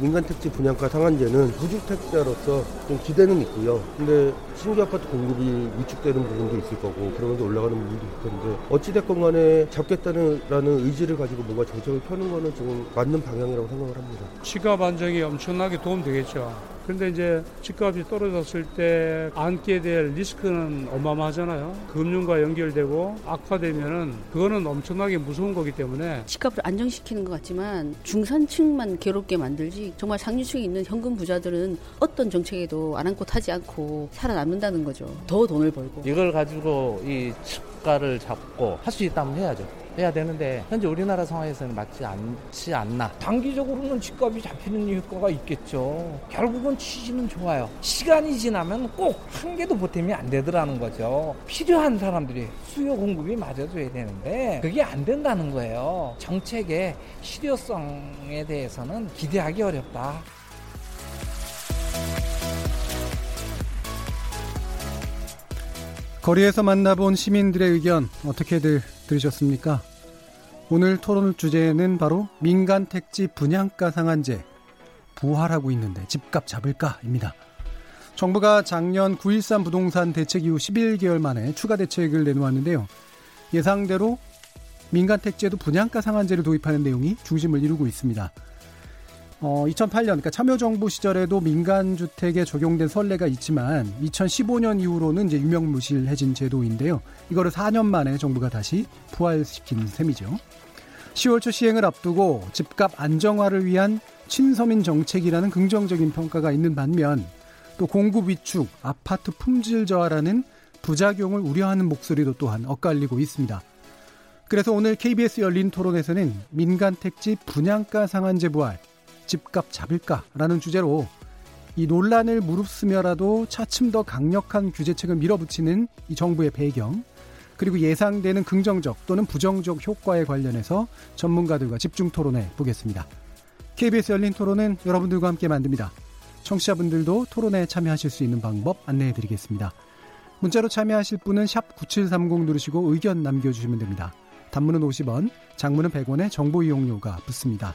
민간 택지 분양가 상한제는 무주택자로서 좀 기대는 있고요. 근데 신규 아파트 공급이 위축되는 부분도 있을 거고 그러면서 올라가는 부분도 있을 텐데 어찌됐건 간에 잡겠다는 의지를 가지고 뭔가 정책을 펴는 거는 지금 맞는 방향이라고 생각을 합니다. 집값 안정이 엄청나게 도움되겠죠. 근데 이제 집값이 떨어졌을 때 안게 될 리스크는 어마어마하잖아요. 금융과 연결되고 악화되면은 그거는 엄청나게 무서운 거기 때문에 집값을 안정시키는 것 같지만 중산층만 괴롭게 만들지 정말 상류층에 있는 현금 부자들은 어떤 정책에도 아랑곳하지 않고 살아남는다는 거죠. 더 돈을 벌고. 이걸 가지고 이 집가를 잡고 할 수 있다면 해야죠. 해야 되는데 현재 우리나라 상황에서는 맞지 않지 않나. 단기적으로는 집값이 잡히는 효과가 있겠죠. 결국은 취지는 좋아요. 시간이 지나면 꼭 한 개도 보탬이 안 되더라는 거죠. 필요한 사람들이 수요 공급이 맞아줘야 되는데 그게 안 된다는 거예요. 정책의 실효성에 대해서는 기대하기 어렵다. 거리에서 만나본 시민들의 의견 어떻게들 들으셨습니까? 오늘 토론 주제는 바로 민간 택지 분양가 상한제 부활하고 있는데 집값 잡을까입니다. 정부가 작년 9.13 부동산 대책 이후 11개월 만에 추가 대책을 내놓았는데요. 예상대로 민간 택지에도 분양가 상한제를 도입하는 내용이 중심을 이루고 있습니다. 어, 2008년, 그러니까 참여정부 시절에도 민간 주택에 적용된 선례가 있지만 2015년 이후로는 이제 유명무실해진 제도인데요. 이거를 4년 만에 정부가 다시 부활시킨 셈이죠. 10월 초 시행을 앞두고 집값 안정화를 위한 친서민 정책이라는 긍정적인 평가가 있는 반면 또 공급 위축, 아파트 품질 저하라는 부작용을 우려하는 목소리도 또한 엇갈리고 있습니다. 그래서 오늘 KBS 열린 토론에서는 민간 택지 분양가 상한제 부활, 집값 잡을까라는 주제로 이 논란을 무릅쓰며라도 차츰 더 강력한 규제책을 밀어붙이는 이 정부의 배경 그리고 예상되는 긍정적 또는 부정적 효과에 관련해서 전문가들과 집중 토론해 보겠습니다. KBS 열린 토론은 여러분들과 함께 만듭니다. 청취자분들도 토론에 참여하실 수 있는 방법 안내해 드리겠습니다. 문자로 참여하실 분은 9730 누르시고 의견 남겨주시면 됩니다. 단문은 50원, 장문은 100원의 정보 이용료가 붙습니다.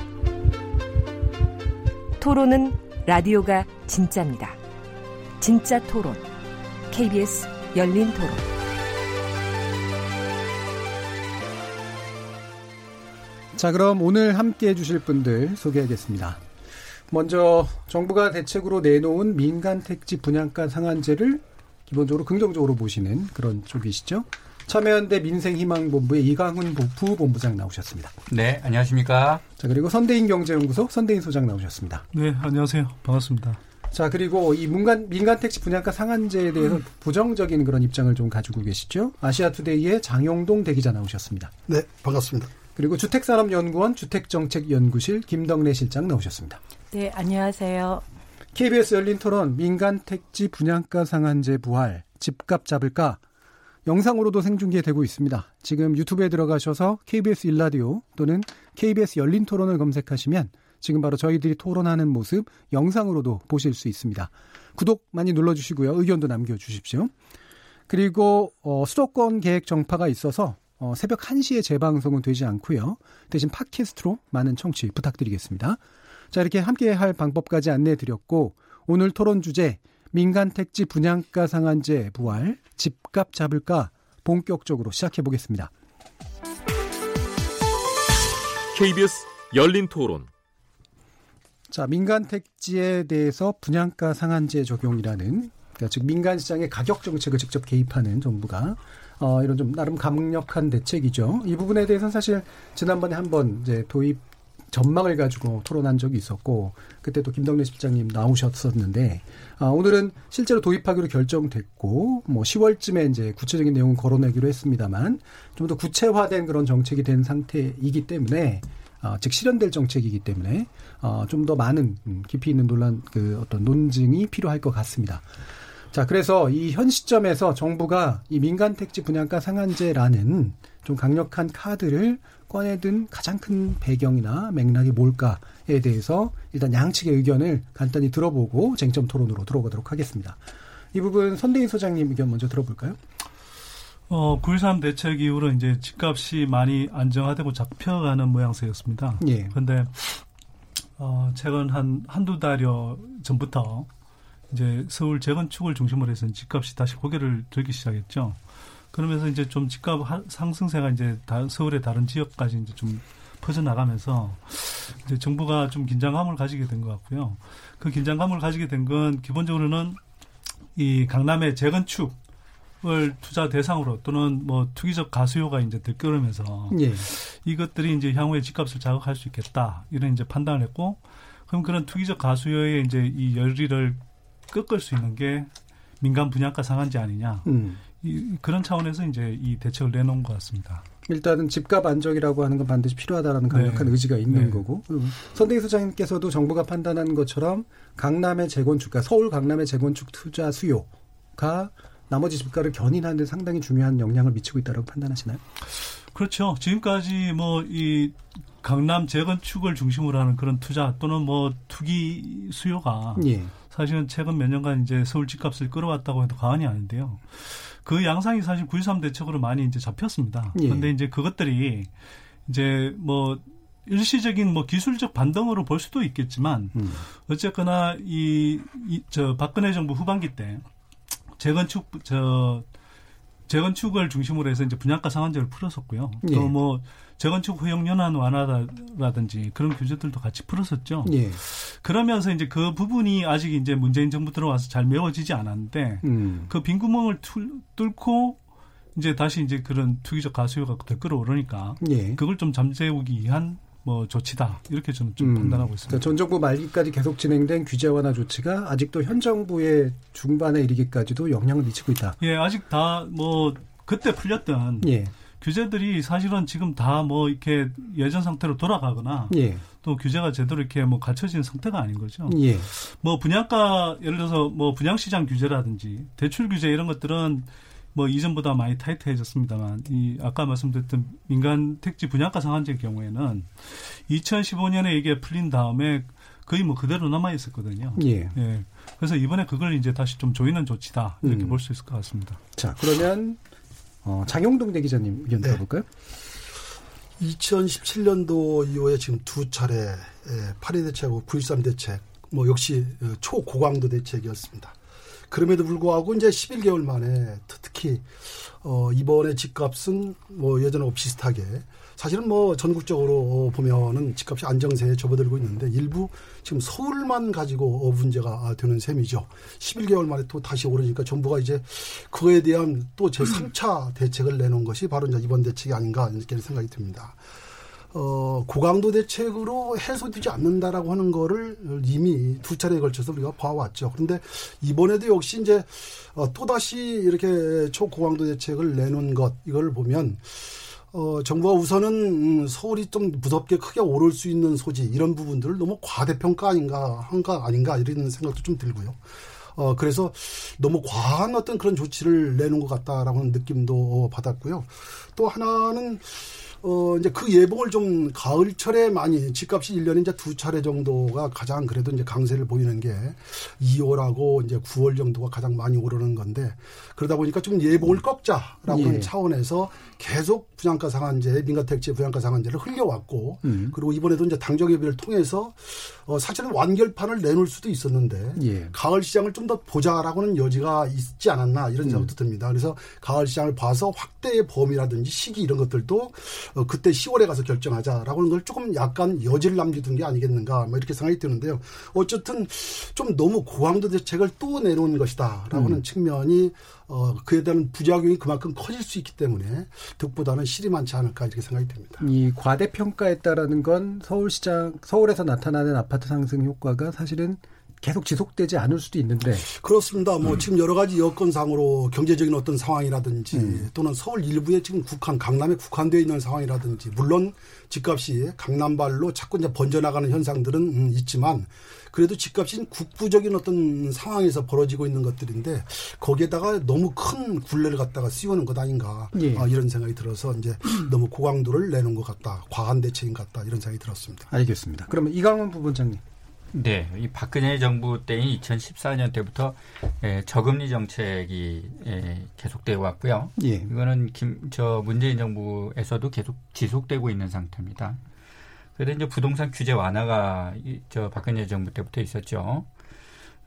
토론은 라디오가 진짜입니다. 진짜 토론. KBS 열린 토론. 자, 그럼 오늘 함께 해주실 분들 소개하겠습니다. 먼저 정부가 대책으로 내놓은 민간 택지 분양가 상한제를 기본적으로 긍정적으로 보시는 그런 쪽이시죠. 참여연대 민생희망본부의 이강훈 부본부장 나오셨습니다. 네, 안녕하십니까. 자, 그리고 선대인 경제연구소 선대인 소장 나오셨습니다. 네, 안녕하세요. 반갑습니다. 자, 그리고 이 민간, 민간 택지 분양가 상한제에 대해서 음. 부정적인 그런 입장을 좀 가지고 계시죠. 아시아투데이의 장용동 대기자 나오셨습니다. 네, 반갑습니다. 그리고 주택산업연구원 주택정책연구실 김덕래 실장 나오셨습니다. 네, 안녕하세요. KBS 열린 토론 민간 택지 분양가 상한제 부활 집값 잡을까 영상으로도 생중계되고 있습니다. 지금 유튜브에 들어가셔서 KBS 일라디오 또는 KBS 열린 토론을 검색하시면 지금 바로 저희들이 토론하는 모습 영상으로도 보실 수 있습니다. 구독 많이 눌러주시고요. 의견도 남겨주십시오. 그리고 어, 수도권 계획 정파가 있어서 어, 새벽 1시에 재방송은 되지 않고요. 대신 팟캐스트로 많은 청취 부탁드리겠습니다. 자 이렇게 함께 할 방법까지 안내해 드렸고 오늘 토론 주제 민간 택지 분양가 상한제 부활, 집값 잡을까 본격적으로 시작해 보겠습니다. KBS 열린 토론. 자, 민간 택지에 대해서 분양가 상한제 적용이라는 그러니까 즉 민간 시장의 가격 정책을 직접 개입하는 정부가 어, 이런 좀 나름 강력한 대책이죠. 이 부분에 대해서는 사실 지난번에 한번 이제 도입 전망을 가지고 토론한 적이 있었고 그때 또 김덕래 실장님 나오셨었는데 아, 오늘은 실제로 도입하기로 결정됐고 뭐 10월쯤에 이제 구체적인 내용은 거론하기로 했습니다만 좀 더 구체화된 그런 정책이 된 상태이기 때문에 어, 즉 실현될 정책이기 때문에 어, 좀 더 많은 음, 깊이 있는 논란 그 어떤 논증이 필요할 것 같습니다. 자, 그래서 이 현 시점에서 정부가 이 민간 택지 분양가 상한제라는 좀 강력한 카드를 꺼내든 가장 큰 배경이나 맥락이 뭘까에 대해서 일단 양측의 의견을 간단히 들어보고 쟁점 토론으로 들어보도록 하겠습니다. 이 부분 선대인 소장님 의견 먼저 들어볼까요? 어, 9.13 대책 이후로 이제 집값이 많이 안정화되고 잡혀가는 모양새였습니다. 예. 그런데, 어, 최근 한, 한두 달여 전부터 이제 서울 재건축을 중심으로 해서 집값이 다시 고개를 들기 시작했죠. 그러면서 이제 좀 집값 상승세가 이제 다, 서울의 다른 지역까지 이제 좀 퍼져나가면서 이제 정부가 좀 긴장감을 가지게 된 것 같고요. 그 긴장감을 가지게 된 건 기본적으로는 이 강남의 재건축 을 투자 대상으로 또는 뭐 투기적 가수요가 이제 들끓으면서 예. 이것들이 이제 향후에 집값을 자극할 수 있겠다 이런 이제 판단을 했고 그럼 그런 투기적 가수요에 이제 이 열리를 꺾을 수 있는 게 민간 분양가 상한제 아니냐 음. 이, 그런 차원에서 이제 이 대책을 내놓은 것 같습니다. 일단은 집값 안정이라고 하는 건 반드시 필요하다라는 강력한 네. 의지가 있는 네. 거고 선대희 소장님께서도 정부가 판단한 것처럼 강남의 재건축, 그러니까 서울 강남의 재건축 투자 수요가 나머지 집가를 견인하는 데 상당히 중요한 영향을 미치고 있다고 판단하시나요? 그렇죠. 지금까지 뭐 이 강남 재건축을 중심으로 하는 그런 투자 또는 뭐 투기 수요가 예. 사실은 최근 몇 년간 이제 서울 집값을 끌어왔다고 해도 과언이 아닌데요. 그 양상이 사실 9.13 대책으로 많이 이제 잡혔습니다. 예. 그런데 이제 그것들이 이제 뭐 일시적인 뭐 기술적 반등으로 볼 수도 있겠지만 음. 어쨌거나 이, 이, 저 박근혜 정부 후반기 때 재건축, 저, 재건축을 중심으로 해서 이제 분양가 상한제를 풀었었고요. 예. 또뭐 재건축 허용 연한 완화라든지 그런 규제들도 같이 풀었었죠. 예. 그러면서 이제 그 부분이 아직 이제 문재인 정부 들어와서 잘 메워지지 않았는데 음. 그빈 구멍을 툴, 뚫고 이제 다시 이제 그런 투기적 가수요가 더 끌어오르니까 예. 그걸 좀 잠재우기 위한 뭐 조치다 이렇게 저는 좀 음. 판단하고 있습니다. 그러니까 전 정부 말기까지 계속 진행된 규제 완화 조치가 아직도 현 정부의 중반에 이르기까지도 영향을 미치고 있다. 예, 아직 다 뭐 그때 풀렸던 예. 규제들이 사실은 지금 다 뭐 이렇게 예전 상태로 돌아가거나 예. 또 규제가 제대로 이렇게 뭐 갖춰진 상태가 아닌 거죠. 예. 뭐 분양가 예를 들어서 뭐 분양시장 규제라든지 대출 규제 이런 것들은 뭐 이전보다 많이 타이트해졌습니다만 이 아까 말씀드렸던 민간 택지 분양가 상한제 경우에는 2015년에 이게 풀린 다음에 거의 뭐 그대로 남아 있었거든요. 예. 예. 그래서 이번에 그걸 이제 다시 좀 조이는 조치다 이렇게 음. 볼수 있을 것 같습니다. 자, 그러면 어, 장용동 대기자님 의견 네. 들어볼까요? 2017년도 이후에 지금 두 차례 예, 8.2 대책하고 9.13 대책, 뭐 역시 어, 초고강도 대책이었습니다. 그럼에도 불구하고 이제 11개월 만에 특히 어 이번에 집값은 뭐 예전하고 비슷하게 사실은 뭐 전국적으로 보면은 집값이 안정세에 접어들고 있는데 일부 지금 서울만 가지고 어, 문제가 되는 셈이죠. 11개월 만에 또 다시 오르니까 정부가 이제 그거에 대한 또 제3차 대책을 내놓은 것이 바로 이제 이번 대책이 아닌가 이렇게 생각이 듭니다. 어, 고강도 대책으로 해소되지 않는다라고 하는 거를 이미 두 차례에 걸쳐서 우리가 봐왔죠. 그런데 이번에도 역시 이제 어, 또다시 이렇게 초고강도 대책을 내놓은 것, 이걸 보면 어, 정부가 우선은 음, 서울이 좀 무섭게 크게 오를 수 있는 소지, 이런 부분들을 너무 과대평가 아닌가, 한가 아닌가, 이런 생각도 좀 들고요. 어, 그래서 너무 과한 어떤 그런 조치를 내놓은 것 같다라고 하는 느낌도 받았고요. 또 하나는 어, 이제 그 예봉을 좀 가을철에 많이 집값이 1년에 이제 두 차례 정도가 가장 그래도 이제 강세를 보이는 게 2월하고 이제 9월 정도가 가장 많이 오르는 건데 그러다 보니까 좀 예봉을 꺾자라고 예. 하는 차원에서 계속 분양가 상한제, 민간택지 분양가 상한제를 흘려왔고 음. 그리고 이번에도 이제 당정 협의를 통해서 어, 사실은 완결판을 내놓을 수도 있었는데 예. 가을 시장을 좀 더 보자라고는 여지가 있지 않았나 이런 생각도 듭니다. 그래서 가을 시장을 봐서 확대의 범위라든지 시기 이런 것들도 어, 그때 10월에 가서 결정하자라고 하는 걸 조금 약간 여지를 남겨둔 게 아니겠는가 뭐 이렇게 생각이 드는데요. 어쨌든 좀 너무 고강도 대책을 또 내놓은 것이다라고 하는 음. 측면이 어, 그에 대한 부작용이 그만큼 커질 수 있기 때문에 득보다는 실이 많지 않을까 이렇게 생각이 듭니다. 이 과대평가했다라는 건 서울시장, 서울에서 나타나는 아파트 상승 효과가 사실은 계속 지속되지 않을 수도 있는데 그렇습니다. 뭐 음. 지금 여러 가지 여건상으로 경제적인 어떤 상황이라든지 음. 또는 서울 일부에 지금 국한 강남에 국한되어 있는 상황이라든지 물론 집값이 강남발로 자꾸 이제 번져나가는 현상들은 음, 있지만 그래도 집값이 국부적인 어떤 상황에서 벌어지고 있는 것들인데 거기에다가 너무 큰 굴레를 갖다가 씌우는 것 아닌가 예. 아, 이런 생각이 들어서 이제 너무 고강도를 내는 것 같다 과한 대책인 것 같다 이런 생각이 들었습니다. 알겠습니다. 그러면 이강원 부본장님. 네, 이 박근혜 정부 때인 2014년 때부터 예, 저금리 정책이 예, 계속되어 왔고요. 예. 이거는 김, 저 문재인 정부에서도 계속 지속되고 있는 상태입니다. 그래서 이제 부동산 규제 완화가 이, 저 박근혜 정부 때부터 있었죠.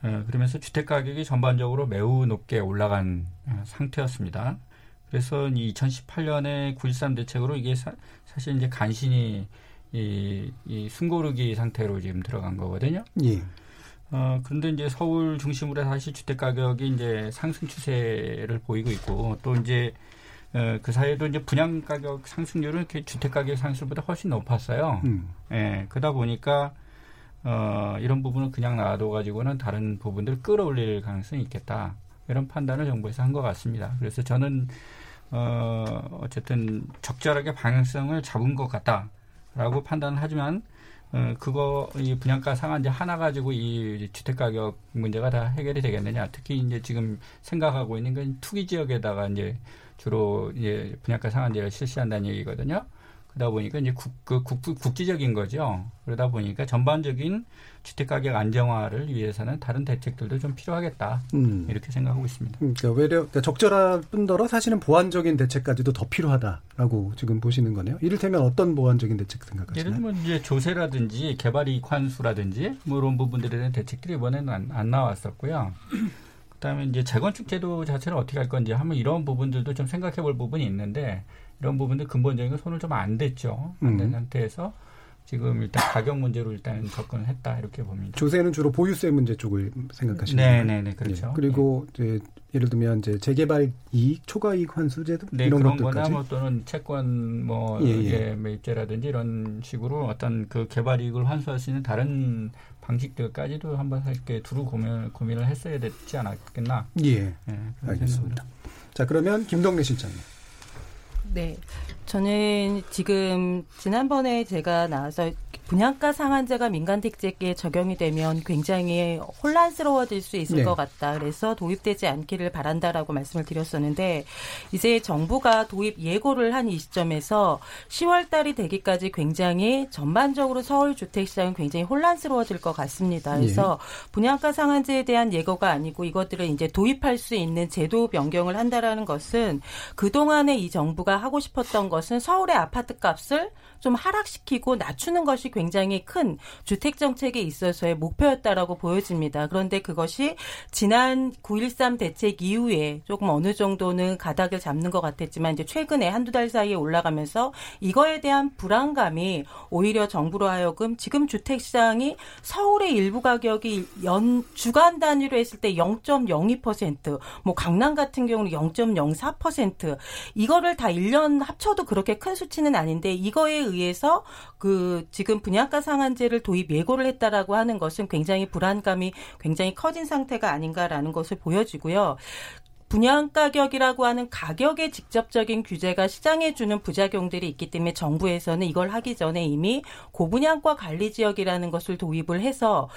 예, 그러면서 주택 가격이 전반적으로 매우 높게 올라간 어, 상태였습니다. 그래서 이 2018년에 9.13 대책으로 이게 사, 사실 이제 간신히 이, 이 숨고르기 상태로 지금 들어간 거거든요. 예. 어, 그런데 이제 서울 중심으로 사실 주택 가격이 이제 상승 추세를 보이고 있고 또 이제 어, 그 사이에도 이제 분양 가격 상승률은 이렇게 주택 가격 상승보다 훨씬 높았어요. 음. 예, 그러다 보니까 어, 이런 부분은 그냥 놔둬 가지고는 다른 부분들 끌어올릴 가능성이 있겠다. 이런 판단을 정부에서 한 것 같습니다. 그래서 저는 어, 어쨌든 적절하게 방향성을 잡은 것 같다. 라고 판단을 하지만 어, 그거 이 분양가 상한제 하나 가지고 이 주택 가격 문제가 다 해결이 되겠느냐. 특히 이제 지금 생각하고 있는 건 투기 지역에다가 이제 주로 이제 분양가 상한제를 실시한다는 얘기거든요. 그러다 보니까 이제 국, 그 국, 국지적인 거죠. 그러다 보니까 전반적인 주택가격 안정화를 위해서는 다른 대책들도 좀 필요하겠다. 음. 이렇게 생각하고 있습니다. 그러니까 외려 그러니까 적절한 뿐더러 사실은 보완적인 대책까지도 더 필요하다라고 지금 보시는 거네요. 이를테면 어떤 보완적인 대책 생각하시나요? 예를 들면 이제 조세라든지 개발이익 환수라든지 뭐 이런 부분들에 대한 대책들이 이번에는 안, 안 나왔었고요. 그다음에 이제 재건축 제도 자체를 어떻게 할 건지 하면 이런 부분들도 좀 생각해 볼 부분이 있는데 이런 부분들 근본적인 건 손을 좀 안 댔죠. 안된 음. 상태에서 지금 일단 가격 문제로 일단 접근을 했다 이렇게 봅니다. 조세는 주로 보유세 문제 쪽을 생각하시는 네, 거예요? 네, 네, 그렇죠. 네. 그리고 네. 이제 예를 들면 이제 재개발 이익, 초과 이익 환수제도 네, 이런 그런 것들까지. 거나 뭐 또는 채권 뭐 예, 예. 매입제라든지 이런 식으로 어떤 그 개발 이익을 환수할 수 있는 다른 방식들까지도 한번 이렇게 두루 고민, 고민을 했어야 됐지 않았겠나. 예. 예 알겠습니다. 자, 그러면 김동래 실장님. 네. 저는 지금 지난번에 제가 나와서 분양가 상한제가 민간 택지에 적용이 되면 굉장히 혼란스러워질 수 있을 네. 것 같다. 그래서 도입되지 않기를 바란다라고 말씀을 드렸었는데 이제 정부가 도입 예고를 한 이 시점에서 10월 달이 되기까지 굉장히 전반적으로 서울 주택 시장은 굉장히 혼란스러워질 것 같습니다. 그래서 네. 분양가 상한제에 대한 예고가 아니고 이것들을 이제 도입할 수 있는 제도 변경을 한다라는 것은 그동안에 이 정부가 하고 싶었던 것은 서울의 아파트 값을 좀 하락시키고 낮추는 것이 굉장히 큰 주택 정책에 있어서의 목표였다라고 보여집니다. 그런데 그것이 지난 9.13 대책 이후에 조금 어느 정도는 가닥을 잡는 것 같았지만 이제 최근에 한두 달 사이에 올라가면서 이거에 대한 불안감이 오히려 정부로 하여금 지금 주택 시장이 서울의 일부 가격이 연 주간 단위로 했을 때 0.02%, 뭐 강남 같은 경우는 0.04% 이거를 다 1년 합쳐도 그렇게 큰 수치는 아닌데 이거에 의해서 그 지금 분양가 상한제를 도입 예고를 했다라고 하는 것은 굉장히 불안감이 굉장히 커진 상태가 아닌가라는 것을 보여지고요. 분양 가격이라고 하는 가격의 직접적인 규제가 시장에 주는 부작용들이 있기 때문에 정부에서는 이걸 하기 전에 이미 고분양과 관리 지역이라는 것을 도입을 해서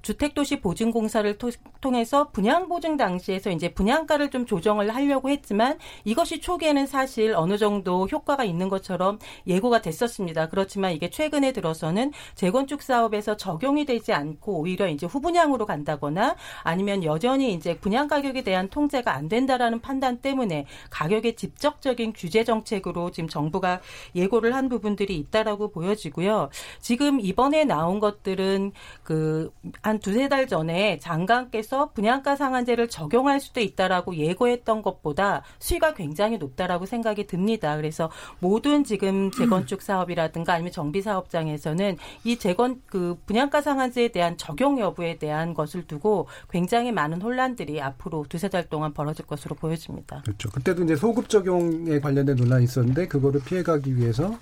주택도시 보증공사를 통해서 분양 보증 당시에서 이제 분양가를 좀 조정을 하려고 했지만 이것이 초기에는 사실 어느 정도 효과가 있는 것처럼 예고가 됐었습니다. 그렇지만 이게 최근에 들어서는 재건축 사업에서 적용이 되지 않고 오히려 이제 후분양으로 간다거나 아니면 여전히 이제 분양 가격에 대한 통제가 안 된다라는 판단 때문에 가격에 직접적인 규제 정책으로 지금 정부가 예고를 한 부분들이 있다라고 보여지고요. 지금 이번에 나온 것들은 그 한 두세 달 전에 장관께서 분양가 상한제를 적용할 수도 있다라고 예고했던 것보다 수위가 굉장히 높다라고 생각이 듭니다. 그래서 모든 지금 재건축 사업이라든가 아니면 정비 사업장에서는 이 재건 그 분양가 상한제에 대한 적용 여부에 대한 것을 두고 굉장히 많은 혼란들이 앞으로 두세 달 동안 벌어질 것으로 보여집니다. 그렇죠. 그때도 이제 소급 적용에 관련된 논란이 있었는데 그거를 피해가기 위해서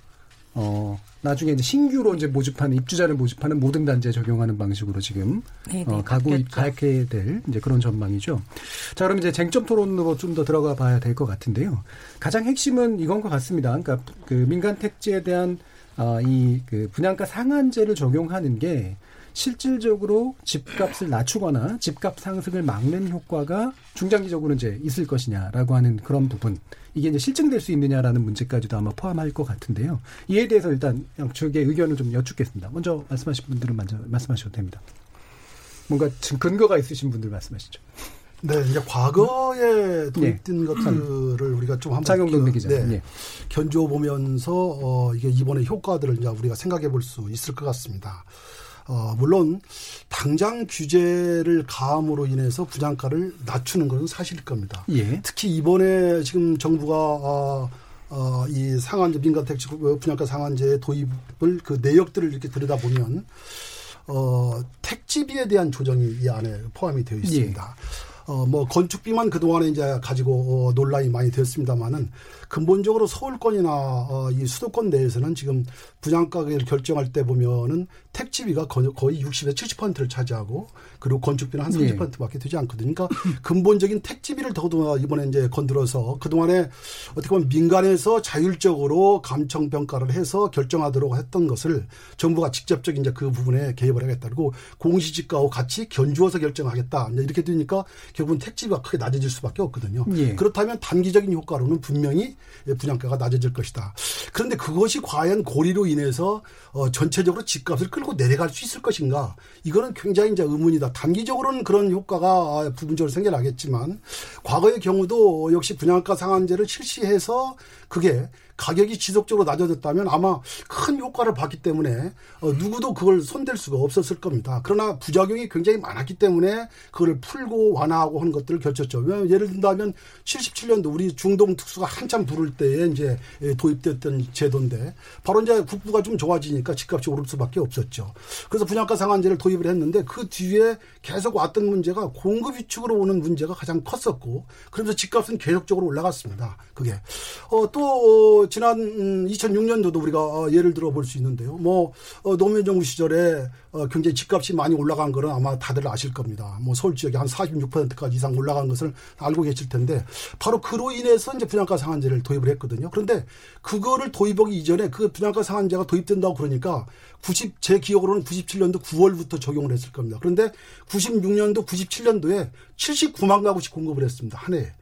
어 나중에 이제 신규로 이제 모집하는 입주자를 모집하는 모든 단지에 적용하는 방식으로 지금 네네, 어, 가고 가게 될 이제 그런 전망이죠. 자 그럼 이제 쟁점 토론으로 좀 더 들어가 봐야 될 것 같은데요. 가장 핵심은 이건 것 같습니다. 그러니까 그 민간 택지에 대한 어, 이그 분양가 상한제를 적용하는 게 실질적으로 집값을 낮추거나 집값 상승을 막는 효과가 중장기적으로 이제 있을 것이냐라고 하는 그런 부분. 이게 이제 실증될 수 있느냐라는 문제까지도 아마 포함할 것 같은데요. 이에 대해서 일단 양측의 의견을 좀 여쭙겠습니다. 먼저 말씀하신 분들은 먼저 말씀하셔도 됩니다. 뭔가 근거가 있으신 분들 말씀하시죠. 네, 이제 과거에 도입된 네. 것들을 우리가 좀 한번 장영동 기자 네, 네. 견주어 보면서 어, 이게 이번에 효과들을 이제 우리가 생각해 볼 수 있을 것 같습니다. 어, 물론 당장 규제를 가함으로 인해서 분양가를 낮추는 것은 사실일 겁니다. 예. 특히 이번에 지금 정부가 어, 어, 이 상한제 민간택지 분양가 상한제 도입을 그 내역들을 이렇게 들여다보면 어, 택지비에 대한 조정이 이 안에 포함이 되어 있습니다. 예. 어, 뭐 건축비만 그동안에 이제 가지고 어, 논란이 많이 되었습니다만은 근본적으로 서울권이나 어, 이 수도권 내에서는 지금 분양가격을 결정할 때 보면은 택지비가 거의 60에서 70%를 차지하고 그리고 건축비는 한 30%밖에 되지 않거든요. 그러니까 근본적인 택지비를 더더 이번에 이제 건들어서 그동안에 어떻게 보면 민간에서 자율적으로 감청 평가를 해서 결정하도록 했던 것을 정부가 직접적인 이제 그 부분에 개입을 하겠다. 그리고 공시지가와 같이 견주어서 결정하겠다. 이렇게 되니까 결국은 택지비가 크게 낮아질 수밖에 없거든요. 예. 그렇다면 단기적인 효과로는 분명히 분양가가 낮아질 것이다. 그런데 그것이 과연 고리로 인해서 어 전체적으로 집값을 끌고 내려갈 수 있을 것인가? 이거는 굉장히 이제 의문이다. 단기적으로는 그런 효과가 부분적으로 생겨나겠지만 과거의 경우도 역시 분양가 상한제를 실시해서 그게 가격이 지속적으로 낮아졌다면 아마 큰 효과를 봤기 때문에 어, 누구도 그걸 손댈 수가 없었을 겁니다. 그러나 부작용이 굉장히 많았기 때문에 그걸 풀고 완화하고 하는 것들을 결쳤죠. 왜냐하면 예를 든다면 77년도 우리 중동 특수가 한참 부를 때에 이제 도입됐던 제도인데 바로 이제 국부가 좀 좋아지니까 집값이 오를 수밖에 없었죠. 그래서 분양가 상한제를 도입을 했는데 그 뒤에 계속 왔던 문제가 공급 위축으로 오는 문제가 가장 컸었고 그러면서 집값은 계속적으로 올라갔습니다. 그게 어, 또 지난 2006년도도 음, 우리가 어, 예를 들어 볼 수 있는데요. 뭐 어, 노무현 정부 시절에 어, 굉장히 집값이 많이 올라간 거는 아마 다들 아실 겁니다. 뭐 서울 지역에 한 46%까지 이상 올라간 것을 알고 계실 텐데 바로 그로 인해서 이제 분양가 상한제를 도입을 했거든요. 그런데 그거를 도입하기 이전에 그 분양가 상한제가 도입된다고 그러니까 90, 제 기억으로는 97년도 9월부터 적용을 했을 겁니다. 그런데 96년도, 97년도에 79만 가구씩 공급을 했습니다. 한 해에.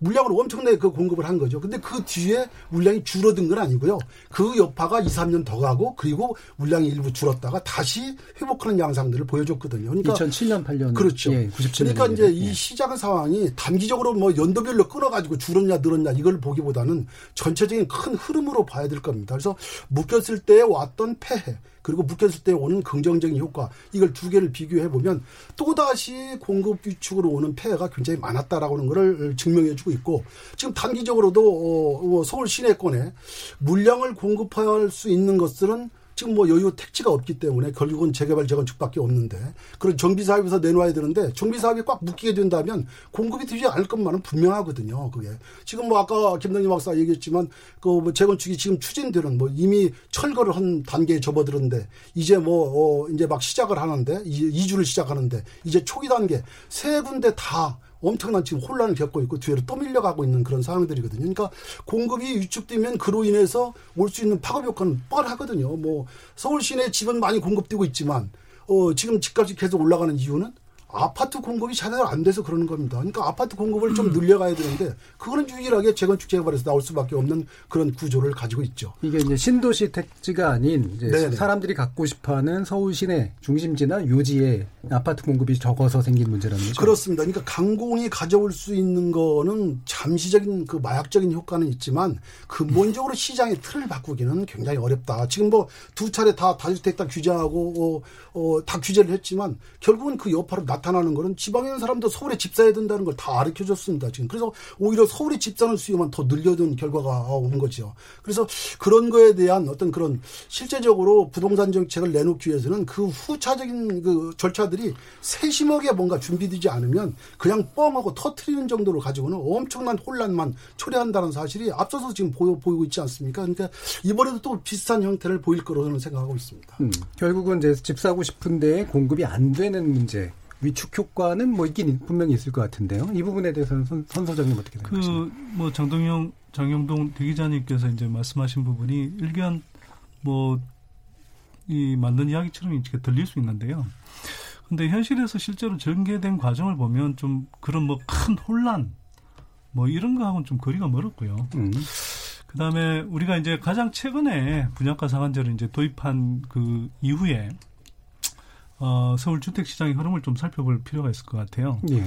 물량을 엄청나게 그 공급을 한 거죠. 근데 그 뒤에 물량이 줄어든 건 아니고요. 그 여파가 2, 3년 더 가고 그리고 물량이 일부 줄었다가 다시 회복하는 양상들을 보여줬거든요. 그러니까 2007년, 8년. 그렇죠. 예, 그러니까 이제 예. 이 시장 상황이 단기적으로 뭐 연도별로 끊어가지고 줄었냐 늘었냐 이걸 보기보다는 전체적인 큰 흐름으로 봐야 될 겁니다. 그래서 묶였을 때 왔던 폐해 그리고 묶였을 때 오는 긍정적인 효과 이걸 두 개를 비교해 보면 또다시 공급 위축으로 오는 폐해가 굉장히 많았다라는 것을 증명해 주고 있고 지금 단기적으로도 어, 뭐 서울 시내권에 물량을 공급할 수 있는 것들은 지금 뭐 여유 택지가 없기 때문에 결국은 재개발 재건축밖에 없는데 그런 정비 사업에서 내놓아야 되는데 정비 사업이 꽉 묶이게 된다면 공급이 되지 않을 것만은 분명하거든요. 그게 지금 뭐 아까 김동희 박사 얘기했지만 그 뭐 재건축이 지금 추진되는 뭐 이미 철거를 한 단계에 접어들었는데 이제 뭐 어 이제 막 시작을 하는데 이주를 시작하는데 이제 초기 단계 세 군데 다 엄청난 지금 혼란을 겪고 있고 뒤로 또 밀려가고 있는 그런 상황들이거든요. 그러니까 공급이 위축되면 그로 인해서 올 수 있는 파급 효과는 뻔하거든요. 뭐 서울 시내 집은 많이 공급되고 있지만 어 지금 집값이 계속 올라가는 이유는 아파트 공급이 제대로 안 돼서 그러는 겁니다. 그러니까 아파트 공급을 좀 늘려가야 되는데 그거는 유일하게 재건축 재개발에서 나올 수밖에 없는 그런 구조를 가지고 있죠. 이게 이제 신도시 택지가 아닌 사람들이 갖고 싶어하는 서울 시내 중심지나 요지에 아파트 공급이 적어서 생긴 문제라는 거죠. 그렇습니다. 그러니까 강공이 가져올 수 있는 거는 잠시적인 그 마약적인 효과는 있지만 근본적으로 시장의 틀을 바꾸기는 굉장히 어렵다. 지금 뭐 두 차례 다 다주택 다 규제하고 어, 어, 다 규제를 했지만 결국은 그 여파로 나타나는 거는 지방에 있는 사람도 서울에 집 사야 된다는 걸 다 가르쳐 줬습니다. 지금 그래서 오히려 서울에 집 사는 수요만 더 늘려둔 결과가 온 거죠. 그래서 그런 거에 대한 어떤 그런 실제적으로 부동산 정책을 내놓기 위해서는 그 후차적인 그 절차들이 세심하게 뭔가 준비되지 않으면 그냥 뻥하고 터트리는 정도로 가지고는 엄청난 혼란만 초래한다는 사실이 앞서서 지금 보여, 보이고 있지 않습니까? 그러니까 이번에도 또 비슷한 형태를 보일 거로 저는 생각하고 있습니다. 음, 결국은 이제 집 사고 싶은데 공급이 안 되는 문제. 위축 효과는 뭐 있긴 분명히 있을 것 같은데요. 이 부분에 대해서는 선, 선 소장님 어떻게 생각하십니까? 그뭐 장동영 장영동 대기자님께서 이제 말씀하신 부분이 일견 뭐이 맞는 이야기처럼 이렇게 들릴 수 있는데요. 근데 현실에서 실제로 전개된 과정을 보면 좀 그런 뭐 큰 혼란 뭐 이런 거하고는 좀 거리가 멀었고요. 음. 그 다음에 우리가 이제 가장 최근에 분양가 상한제를 이제 도입한 그 이후에 어, 서울 주택 시장의 흐름을 좀 살펴볼 필요가 있을 것 같아요. 예.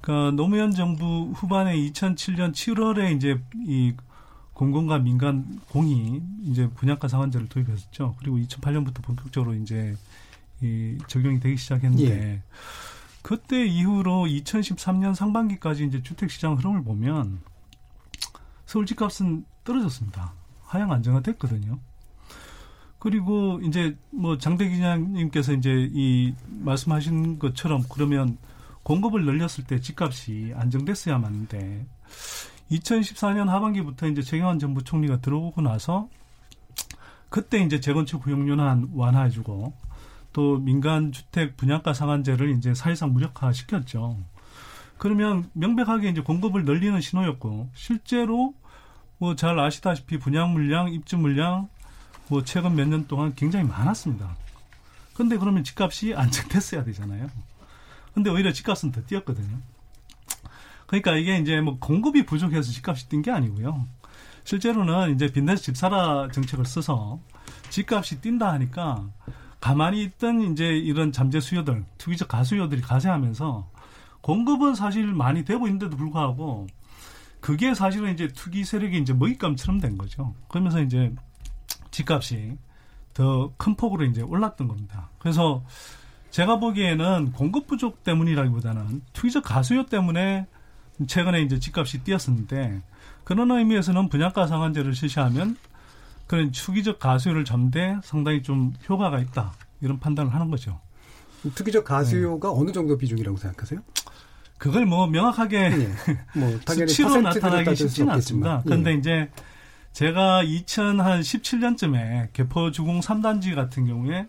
그러니까 노무현 정부 후반에 2007년 7월에 이제 이 공공과 민간 공이 이제 분양가 상한제를 도입했었죠. 그리고 2008년부터 본격적으로 이제 이 적용이 되기 시작했는데 예. 그때 이후로 2013년 상반기까지 이제 주택 시장 흐름을 보면 서울 집값은 떨어졌습니다. 하향 안정화됐거든요. 그리고 이제 뭐 장대 기자님께서 이제 이 말씀하신 것처럼 그러면 공급을 늘렸을 때 집값이 안정됐어야 하는데 2014년 하반기부터 이제 최경환 정부 총리가 들어오고 나서 그때 이제 재건축 후용률은 완화해주고 또 민간 주택 분양가 상한제를 이제 사실상 무력화 시켰죠. 그러면 명백하게 이제 공급을 늘리는 신호였고 실제로 뭐 잘 아시다시피 분양 물량, 입주 물량 뭐 최근 몇 년 동안 굉장히 많았습니다. 근데 그러면 집값이 안정됐어야 되잖아요. 근데 오히려 집값은 더 뛰었거든요. 그러니까 이게 이제 뭐 공급이 부족해서 집값이 뛴 게 아니고요. 실제로는 이제 빈대서 집사라 정책을 써서 집값이 뛴다 하니까 가만히 있던 이제 이런 잠재 수요들, 투기적 가수요들이 가세하면서 공급은 사실 많이 되고 있는데도 불구하고 그게 사실은 이제 투기 세력이 이제 먹잇감처럼 된 거죠. 그러면서 이제 집값이 더 큰 폭으로 이제 올랐던 겁니다. 그래서 제가 보기에는 공급 부족 때문이라기보다는 투기적 가수요 때문에 최근에 이제 집값이 뛰었었는데 그런 의미에서는 분양가 상한제를 실시하면 그런 투기적 가수요를 잠대 상당히 좀 효과가 있다 이런 판단을 하는 거죠. 투기적 가수요가 네. 어느 정도 비중이라고 생각하세요? 그걸 뭐 명확하게 네. 뭐 수치로 나타나기 쉽지는 않습니다. 그런데 네. 이제 제가 2017년쯤에 개포 주공 3단지 같은 경우에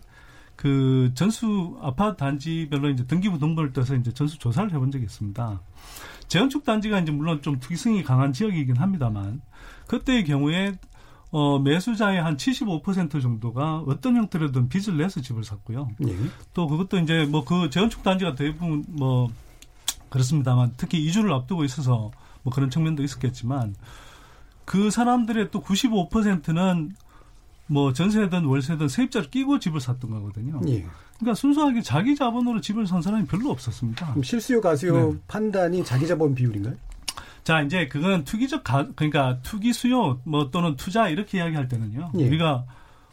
그 전수 아파트 단지별로 이제 등기부 등본을 떠서 이제 전수 조사를 해본 적이 있습니다. 재건축 단지가 이제 물론 좀 투기성이 강한 지역이긴 합니다만 그때의 경우에 어, 매수자의 한 75% 정도가 어떤 형태로든 빚을 내서 집을 샀고요. 예. 또 그것도 이제 뭐 그 재건축 단지가 대부분 뭐 그렇습니다만 특히 이주를 앞두고 있어서 뭐 그런 측면도 있었겠지만 그 사람들의 또 95%는 뭐 전세든 월세든 세입자를 끼고 집을 샀던 거거든요. 예. 그러니까 순수하게 자기 자본으로 집을 산 사람이 별로 없었습니다. 그럼 실수요 가수요 네. 판단이 자기 자본 비율인가요? 자 이제 그건 투기적 가 그러니까 투기 수요 뭐 또는 투자 이렇게 이야기할 때는요. 예. 우리가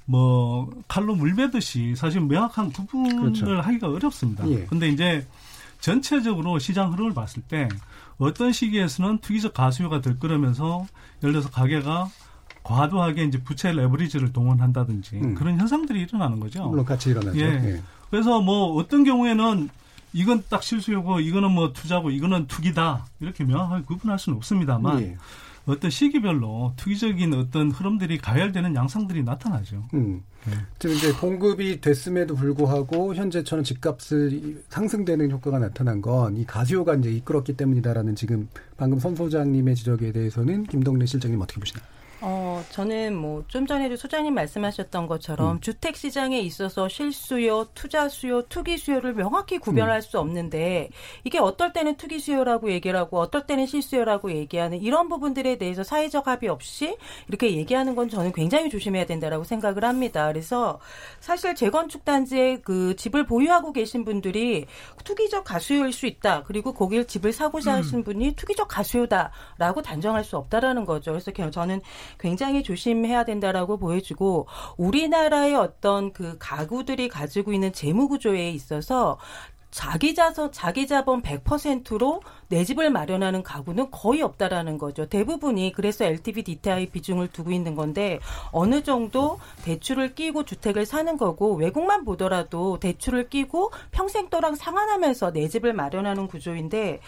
뭐 칼로 물 베듯이 사실 명확한 구분을 그렇죠. 하기가 어렵습니다. 예. 근데 이제 전체적으로 시장 흐름을 봤을 때 어떤 시기에서는 투기적 가수요가 들끓으면서 예를 들어서 가게가 과도하게 이제 부채 레버리지를 동원한다든지 음. 그런 현상들이 일어나는 거죠. 물론 같이 일어나죠. 예. 예. 그래서 뭐 어떤 경우에는 이건 딱 실수요고 이거는 뭐 투자고 이거는 투기다 이렇게 명확하게 구분할 수는 없습니다만 예. 어떤 시기별로 투기적인 어떤 흐름들이 가열되는 양상들이 나타나죠. 음. 네. 지금 이제 공급이 됐음에도 불구하고 현재처럼 집값을 상승되는 효과가 나타난 건 이 가수요가 이제 이끌었기 때문이다라는 지금 방금 선 소장님의 지적에 대해서는 김동래 실장님 어떻게 보시나요? 어, 저는 뭐 좀 전에도 소장님 말씀하셨던 것처럼 음. 주택 시장에 있어서 실수요, 투자 수요, 투기 수요를 명확히 구별할 음. 수 없는데 이게 어떨 때는 투기 수요라고 얘기를 하고 어떨 때는 실수요라고 얘기하는 이런 부분들에 대해서 사회적 합의 없이 이렇게 얘기하는 건 저는 굉장히 조심해야 된다라고 생각을 합니다. 그래서 사실 재건축 단지에 그 집을 보유하고 계신 분들이 투기적 가수요일 수 있다. 그리고 거기를 집을 사고자 음. 하신 분이 투기적 가수요다라고 단정할 수 없다라는 거죠. 그래서 저는 굉장히 조심해야 된다라고 보여주고 우리나라의 어떤 그 가구들이 가지고 있는 재무 구조에 있어서 자기 자서 자기 자본 100%로 내 집을 마련하는 가구는 거의 없다라는 거죠. 대부분이 그래서 LTV DTI 비중을 두고 있는 건데 어느 정도 대출을 끼고 주택을 사는 거고 외국만 보더라도 대출을 끼고 평생 또랑 상환하면서 내 집을 마련하는 구조인데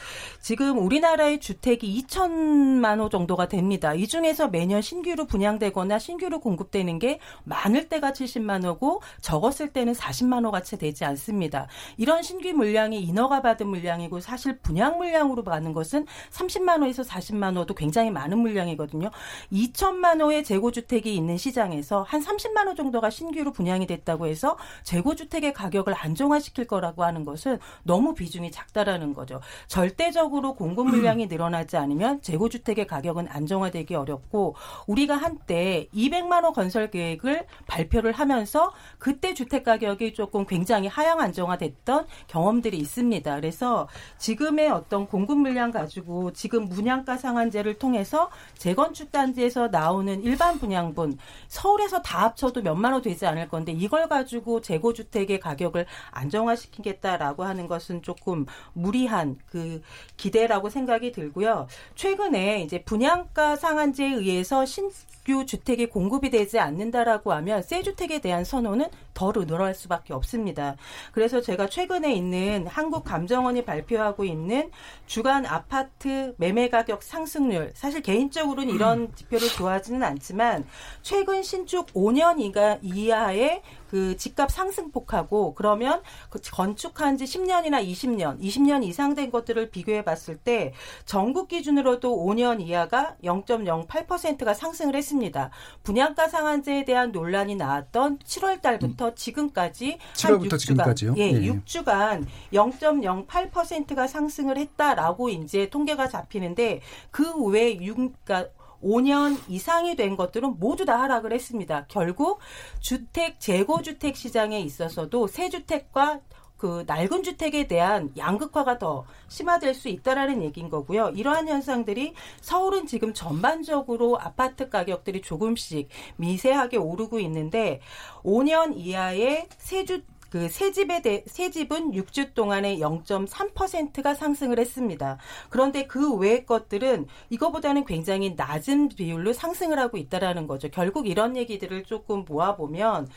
지금 우리나라의 주택이 2천만 호 정도가 됩니다. 이 중에서 매년 신규로 분양되거나 신규로 공급되는 게 많을 때가 70만 호고 적었을 때는 40만 호가 채 되지 않습니다. 이런 신규 물량이 인허가 받은 물량이고 사실 분양 물량으로 가는 것은 30만 호에서 40만 호도 굉장히 많은 물량이거든요. 2천만 호의 재고 주택이 있는 시장에서 한 30만 호 정도가 신규로 분양이 됐다고 해서 재고 주택의 가격을 안정화시킬 거라고 하는 것은 너무 비중이 작다라는 거죠. 절대적으로 공급 물량이 늘어나지 않으면 재고 주택의 가격은 안정화되기 어렵고 우리가 한때 200만 호 건설 계획을 발표를 하면서 그때 주택 가격이 조금 굉장히 하향 안정화됐던 경험 경험들이 있습니다. 그래서 지금의 어떤 공급 물량 가지고 지금 분양가 상한제를 통해서 재건축 단지에서 나오는 일반 분양분 서울에서 다 합쳐도 몇만 원 되지 않을 건데 이걸 가지고 재고 주택의 가격을 안정화시키겠다라고 하는 것은 조금 무리한 그 기대라고 생각이 들고요. 최근에 이제 분양가 상한제에 의해서 신규 주택이 공급이 되지 않는다라고 하면 새 주택에 대한 선호는 더 늘어날 수밖에 없습니다. 그래서 제가 최근에 있는 한국감정원이 발표하고 있는 주간 아파트 매매 가격 상승률. 사실 개인적으로는 이런 지표를 좋아하지는 않지만 최근 신축 5년 이하 이하의 그 집값 상승폭하고 그러면 그 건축한 지 10년이나 20년, 20년 이상 된 것들을 비교해 봤을 때 전국 기준으로도 5년 이하가 0.08%가 상승을 했습니다. 분양가 상한제에 대한 논란이 나왔던 7월 달부터 음. 지금까지 7월부터 6주간, 지금까지요? 예, 예. 6주간 0.08%가 상승을 했다라고 이제 통계가 잡히는데 그 외에 6 그러니까 5년 이상이 된 것들은 모두 다 하락을 했습니다. 결국 주택 재고 주택 시장에 있어서도 새 주택과 그 낡은 주택에 대한 양극화가 더 심화될 수 있다라는 얘기인 거고요. 이러한 현상들이 서울은 지금 전반적으로 아파트 가격들이 조금씩 미세하게 오르고 있는데 5년 이하의 세주 그 새 집에 대, 새 집은 6주 동안에 0.3%가 상승을 했습니다. 그런데 그 외의 것들은 이거보다는 굉장히 낮은 비율로 상승을 하고 있다라는 거죠. 결국 이런 얘기들을 조금 모아 보면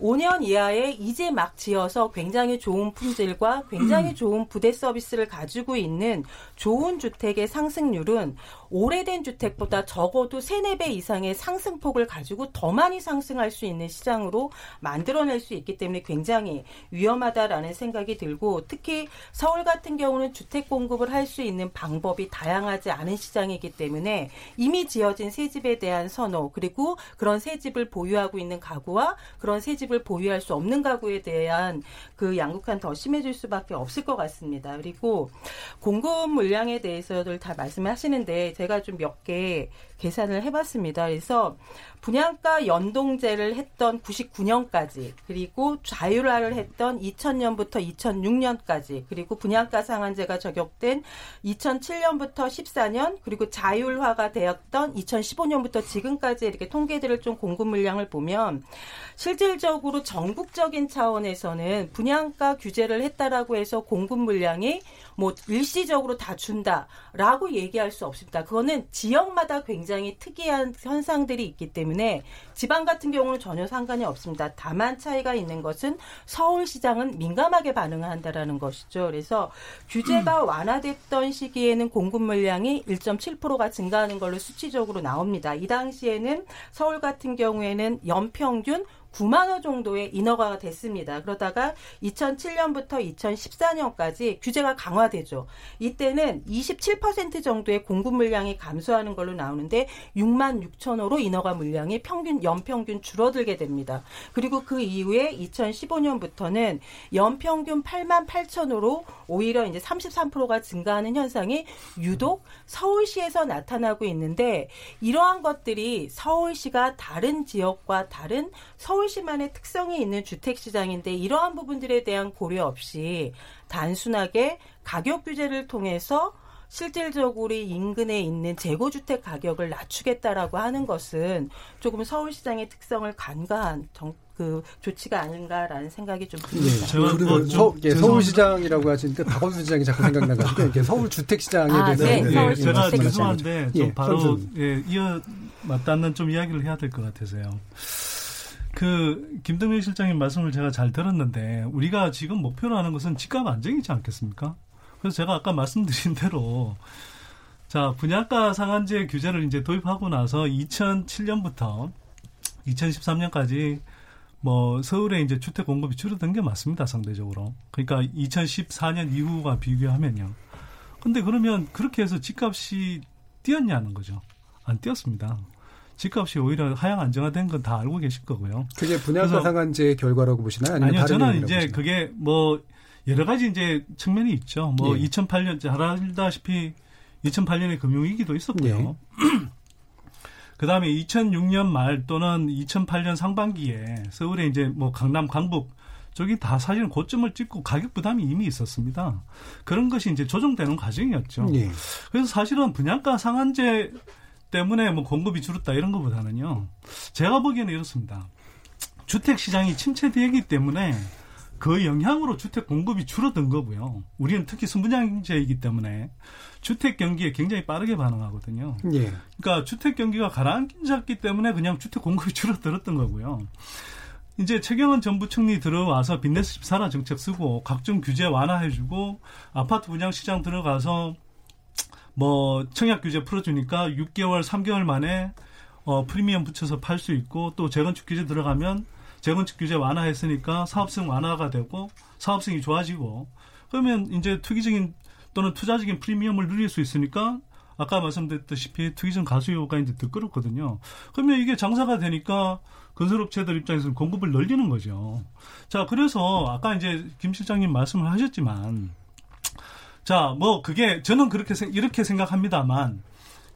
5년 이하에 이제 막 지어서 굉장히 좋은 품질과 굉장히 음. 좋은 부대 서비스를 가지고 있는 좋은 주택의 상승률은 오래된 주택보다 적어도 3, 4배 이상의 상승폭을 가지고 더 많이 상승할 수 있는 시장으로 만들어낼 수 있기 때문에 굉장히 위험하다라는 생각이 들고 특히 서울 같은 경우는 주택 공급을 할 수 있는 방법이 다양하지 않은 시장이기 때문에 이미 지어진 새 집에 대한 선호 그리고 그런 새 집을 보유하고 있는 가구와 그런 새 집을 보유할 수 없는 가구에 대한 그 양극화는 더 심해질 수밖에 없을 것 같습니다. 그리고 공급 물량에 대해서들 다 말씀하시는데 제가 좀 몇 개 계산을 해봤습니다. 그래서 분양가 연동제를 했던 99년까지 그리고 자율화를 했던 2000년부터 2006년까지 그리고 분양가 상한제가 적용된 2007년부터 14년 그리고 자율화가 되었던 2015년부터 지금까지 이렇게 통계들을 좀 공급 물량을 보면 실질적으로 전국적인 차원에서는 분양가 규제를 했다라고 해서 공급 물량이 뭐 일시적으로 다 준다라고 얘기할 수 없습니다. 그거는 지역마다 굉장히 특이한 현상들이 있기 때문에 지방 같은 경우는 전혀 상관이 없습니다. 다만 차이가 있는 것은 서울시장은 민감하게 반응한다라는 것이죠. 그래서 규제가 음. 완화됐던 시기에는 공급 물량이 1.7%가 증가하는 걸로 수치적으로 나옵니다. 이 당시에는 서울 같은 경우에는 연평균 9만 호 정도의 인허가가 됐습니다. 그러다가 2007년부터 2014년까지 규제가 강화되죠. 이때는 27% 정도의 공급 물량이 감소하는 걸로 나오는데 6만 6천 호로 인허가 물량이 평균 연평균 줄어들게 됩니다. 그리고 그 이후에 2015년부터는 연평균 8만 8천 호로 오히려 이제 33%가 증가하는 현상이 유독 서울시에서 나타나고 있는데 이러한 것들이 서울시가 다른 지역과 다른 서울 시만의 특성이 있는 주택 시장인데 이러한 부분들에 대한 고려 없이 단순하게 가격 규제를 통해서 실질적으로 인근에 있는 재고주택 가격을 낮추겠다라고 하는 것은 조금 서울시장의 특성을 간과한 정, 그 조치가 아닌가라는 생각이 좀 듭니다. 네, 그리고 서, 예, 서울시장이라고 하시니까 박원순 시장이 자꾸 생각나가지고 서울 주택 시장에 아, 대해서 네, 네, 서울 제가 주택 죄송한데 좀 예, 바로. 예, 이어 맞닿는 좀 이야기를 해야 될 것 같아서요. 그 김동현 실장님 말씀을 제가 잘 들었는데 우리가 지금 목표로 하는 것은 집값 안정이지 않겠습니까? 그래서 제가 아까 말씀드린 대로 자 분양가 상한제 규제를 이제 도입하고 나서 2007년부터 2013년까지 뭐 서울에 이제 주택 공급이 줄어든 게 맞습니다 상대적으로. 그러니까 2014년 이후와 비교하면요. 근데 그러면 그렇게 해서 집값이 뛰었냐는 거죠. 안 뛰었습니다. 집값이 오히려 하향 안정화된 건 다 알고 계실 거고요. 그게 분양가 상한제의 결과라고 보시나요? 아니면 아니요, 저는 이제 보시나요? 그게 뭐 여러 가지 이제 측면이 있죠. 뭐 예. 2008년 잘 알다시피 2008년에 금융위기도 있었고요. 예. 그 다음에 2006년 말 또는 2008년 상반기에 서울에 이제 뭐 강남, 강북 쪽이 다 사실은 고점을 찍고 가격 부담이 이미 있었습니다. 그런 것이 이제 조정되는 과정이었죠. 예. 그래서 사실은 분양가 상한제 때문에 뭐 공급이 줄었다 이런 것보다는요. 제가 보기에는 이렇습니다. 주택 시장이 침체되기 때문에 그 영향으로 주택 공급이 줄어든 거고요. 우리는 특히 순분양제이기 때문에 주택 경기에 굉장히 빠르게 반응하거든요. 예. 그러니까 주택 경기가 가라앉았기 때문에 그냥 주택 공급이 줄어들었던 거고요. 이제 최경환 정부 총리 들어와서 빚내서 집 사라 정책 쓰고 각종 규제 완화해주고 아파트 분양 시장 들어가서 뭐 청약 규제 풀어주니까 6개월, 3개월 만에 어 프리미엄 붙여서 팔 수 있고 또 재건축 규제 들어가면 재건축 규제 완화했으니까 사업성 완화가 되고 사업성이 좋아지고 그러면 이제 투기적인 또는 투자적인 프리미엄을 누릴 수 있으니까 아까 말씀드렸다시피 투기적 가수요가 이제 더 끌었거든요. 그러면 이게 장사가 되니까 건설업체들 입장에서는 공급을 늘리는 거죠. 자, 그래서 아까 이제 김 실장님 말씀을 하셨지만 자, 뭐 그게 저는 그렇게 생- 이렇게 생각합니다만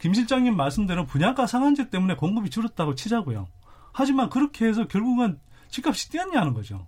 김 실장님 말씀대로 분양가 상한제 때문에 공급이 줄었다고 치자고요. 하지만 그렇게 해서 결국은 집값이 뛰었냐는 거죠.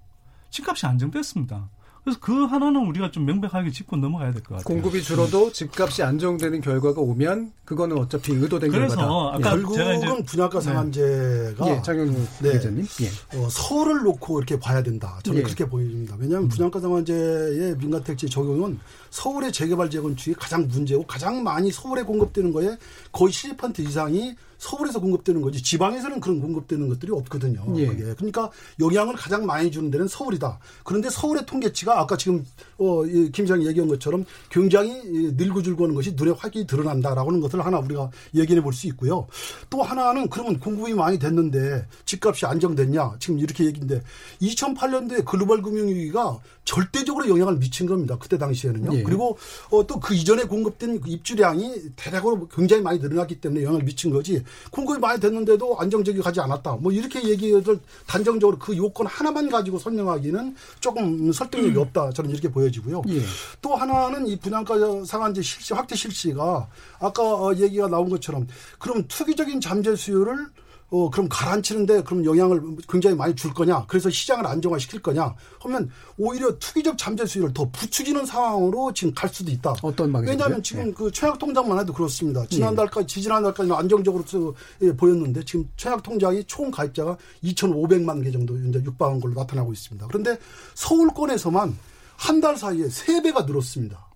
집값이 안정됐습니다. 그래서 그 하나는 우리가 좀 명백하게 짚고 넘어가야 될 것 같아요. 공급이 줄어도 집값이 안정되는 결과가 오면 그거는 어차피 의도된 그래서 결과다. 아까 예. 제가 이제- 결국은 분양가 네. 상한제가 예, 장영우 네. 기자님. 예. 어, 서울을 놓고 이렇게 봐야 된다. 저는 예. 그렇게 보입니다. 왜냐하면 분양가 상한제의 민간택지 적용은 서울의 재개발 재건축이 가장 문제고 가장 많이 서울에 공급되는 거에 거의 70% 이상이 서울에서 공급되는 거지 지방에서는 그런 공급되는 것들이 없거든요. 예. 그게. 그러니까 영향을 가장 많이 주는 데는 서울이다. 그런데 서울의 통계치가 아까 지금 어, 이김 시장이 얘기한 것처럼 굉장히 이 늙고 줄고 하는 것이 눈에 확히 드러난다라고 하는 것을 하나 우리가 얘기해 볼 수 있고요. 또 하나는 그러면 공급이 많이 됐는데 집값이 안정됐냐? 지금 이렇게 얘기인데 2008년도에 글로벌 금융위기가 절대적으로 영향을 미친 겁니다. 그때 당시에는요. 예. 그리고 어, 또 그 이전에 공급된 그 입주량이 대략으로 굉장히 많이 늘어났기 때문에 영향을 미친 거지 공급이 많이 됐는데도 안정적이 가지 않았다. 뭐 이렇게 얘기를 단정적으로 그 요건 하나만 가지고 설명하기는 조금 설득력이 없다. 저는 이렇게 보여지고요. 예. 또 하나는 이 분양가 상한제 실시 확대 실시가 아까 어, 얘기가 나온 것처럼 그럼 투기적인 잠재 수요를 어, 그럼 가라앉히는데 그럼 영향을 굉장히 많이 줄 거냐? 그래서 시장을 안정화시킬 거냐? 하면 오히려 투기적 잠재 수요를 더 부추기는 상황으로 지금 갈 수도 있다. 어떤 방식이죠? 왜냐하면 지금 예. 그 청약 통장만 해도 그렇습니다. 지난달까지 지지난달까지는 안정적으로 저, 예, 보였는데 지금 청약 통장이 총 가입자가 2,500만 개 정도 이제 육박한 걸로 나타나고 있습니다. 그런데 서울권에서만 한 달 사이에 세 배가 늘었습니다.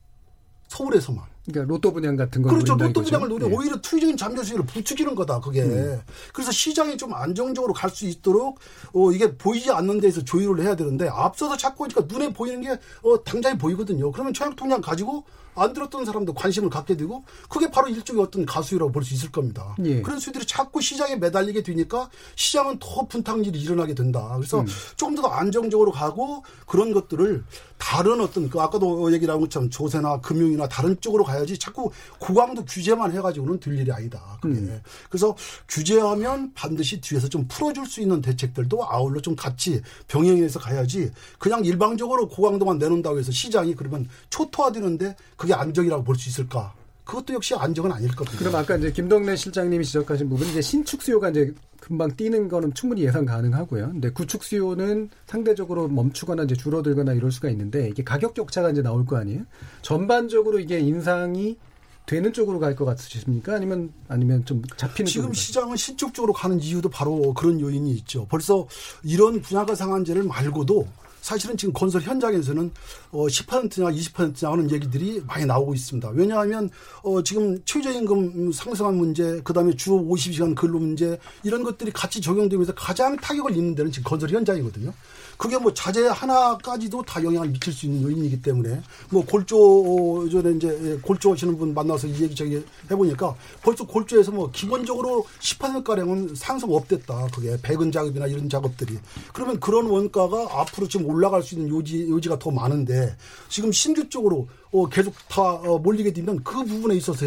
서울에서만. 그러니까 로또 분양 같은 걸 그렇죠. 로또. 분양을 노려 예. 오히려 투기적인 잠재 수요를 부추기는 거다. 그게. 음. 그래서 시장이 좀 안정적으로 갈 수 있도록 어 이게 보이지 않는 데서 조율을 해야 되는데 앞서서 자꾸 그러니까 눈에 보이는 게 어 당장에 보이거든요. 그러면 청약 통장 가지고 안 들었던 사람도 관심을 갖게 되고 그게 바로 일종의 어떤 가수라고 볼 수 있을 겁니다. 예. 그런 수들이 자꾸 시장에 매달리게 되니까 시장은 더 분탕질이 일어나게 된다. 그래서 음. 조금 더 안정적으로 가고 그런 것들을 다른 어떤 그 아까도 얘기 나온 것처럼 조세나 금융이나 다른 쪽으로 가야지 자꾸 고강도 규제만 해가지고는 될 일이 아니다. 그게. 음. 그래서 규제하면 반드시 뒤에서 좀 풀어줄 수 있는 대책들도 아울러 좀 같이 병행해서 가야지 그냥 일방적으로 고강도만 내놓는다고 해서 시장이 그러면 초토화되는데 그게 안정이라고 볼 수 있을까? 그것도 역시 안정은 아닐 겁니다. 그럼 아까 이제 김동래 실장님이 지적하신 부분 이제 신축 수요가 이제 금방 뛰는 거는 충분히 예상 가능하고요. 근데 구축 수요는 상대적으로 멈추거나 이제 줄어들거나 이럴 수가 있는데 이게 가격 격차가 이제 나올 거 아니에요. 전반적으로 이게 인상이 되는 쪽으로 갈 것 같으십니까? 아니면 아니면 좀 잡히는 지금 시장은 신축 쪽으로 가는 이유도 바로 그런 요인이 있죠. 벌써 이런 분야가 상한제를 말고도 사실은 지금 건설 현장에서는 어 10%나 20%나 하는 얘기들이 많이 나오고 있습니다. 왜냐하면 어 지금 최저임금 상승한 문제, 그다음에 주 50시간 근로 문제 이런 것들이 같이 적용되면서 가장 타격을 입는 데는 지금 건설 현장이거든요. 그게 뭐 자재 하나까지도 다 영향을 미칠 수 있는 요인이기 때문에 뭐 골조 전에 이제 골조 하시는 분 만나서 이 얘기 저기 해보니까 벌써 골조에서 뭐 기본적으로 10%가량은 상승 업됐다. 그게 배근 작업이나 이런 작업들이. 그러면 그런 원가가 앞으로 지금 올라갈 수 있는 요지, 요지가 더 많은데 지금 신규 쪽으로 어, 계속 다 어, 몰리게 되면 그 부분에 있어서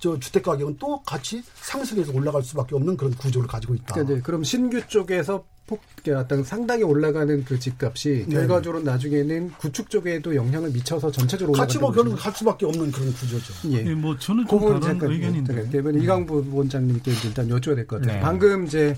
저 주택 가격은 또 같이 상승해서 올라갈 수밖에 없는 그런 구조를 가지고 있다. 그러니까 네, 그럼 신규 쪽에서 폭 어떤 상당히 올라가는 그 집값이 네. 결과적으로 나중에는 구축 쪽에도 영향을 미쳐서 전체적으로 같이 뭐 결국 갈 수밖에 없는 그런 구조죠. 예, 예뭐 저는 좀 다른 잠깐, 의견인데. 그러면 네. 이강부 원장님께 일단 여쭤야 될 것 같아요. 네. 방금 이제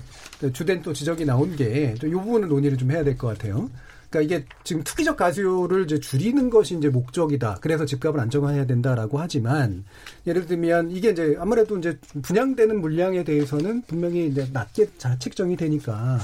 주된 또 지적이 나온 게 또 이 부분을 논의를 좀 해야 될 것 같아요. 그러니까 이게 지금 투기적 가수를 이제 줄이는 것이 이제 목적이다. 그래서 집값을 안정화해야 된다라고 하지만 예를 들면 이게 이제 아무래도 이제 분양되는 물량에 대해서는 분명히 이제 낮게 자 책정이 되니까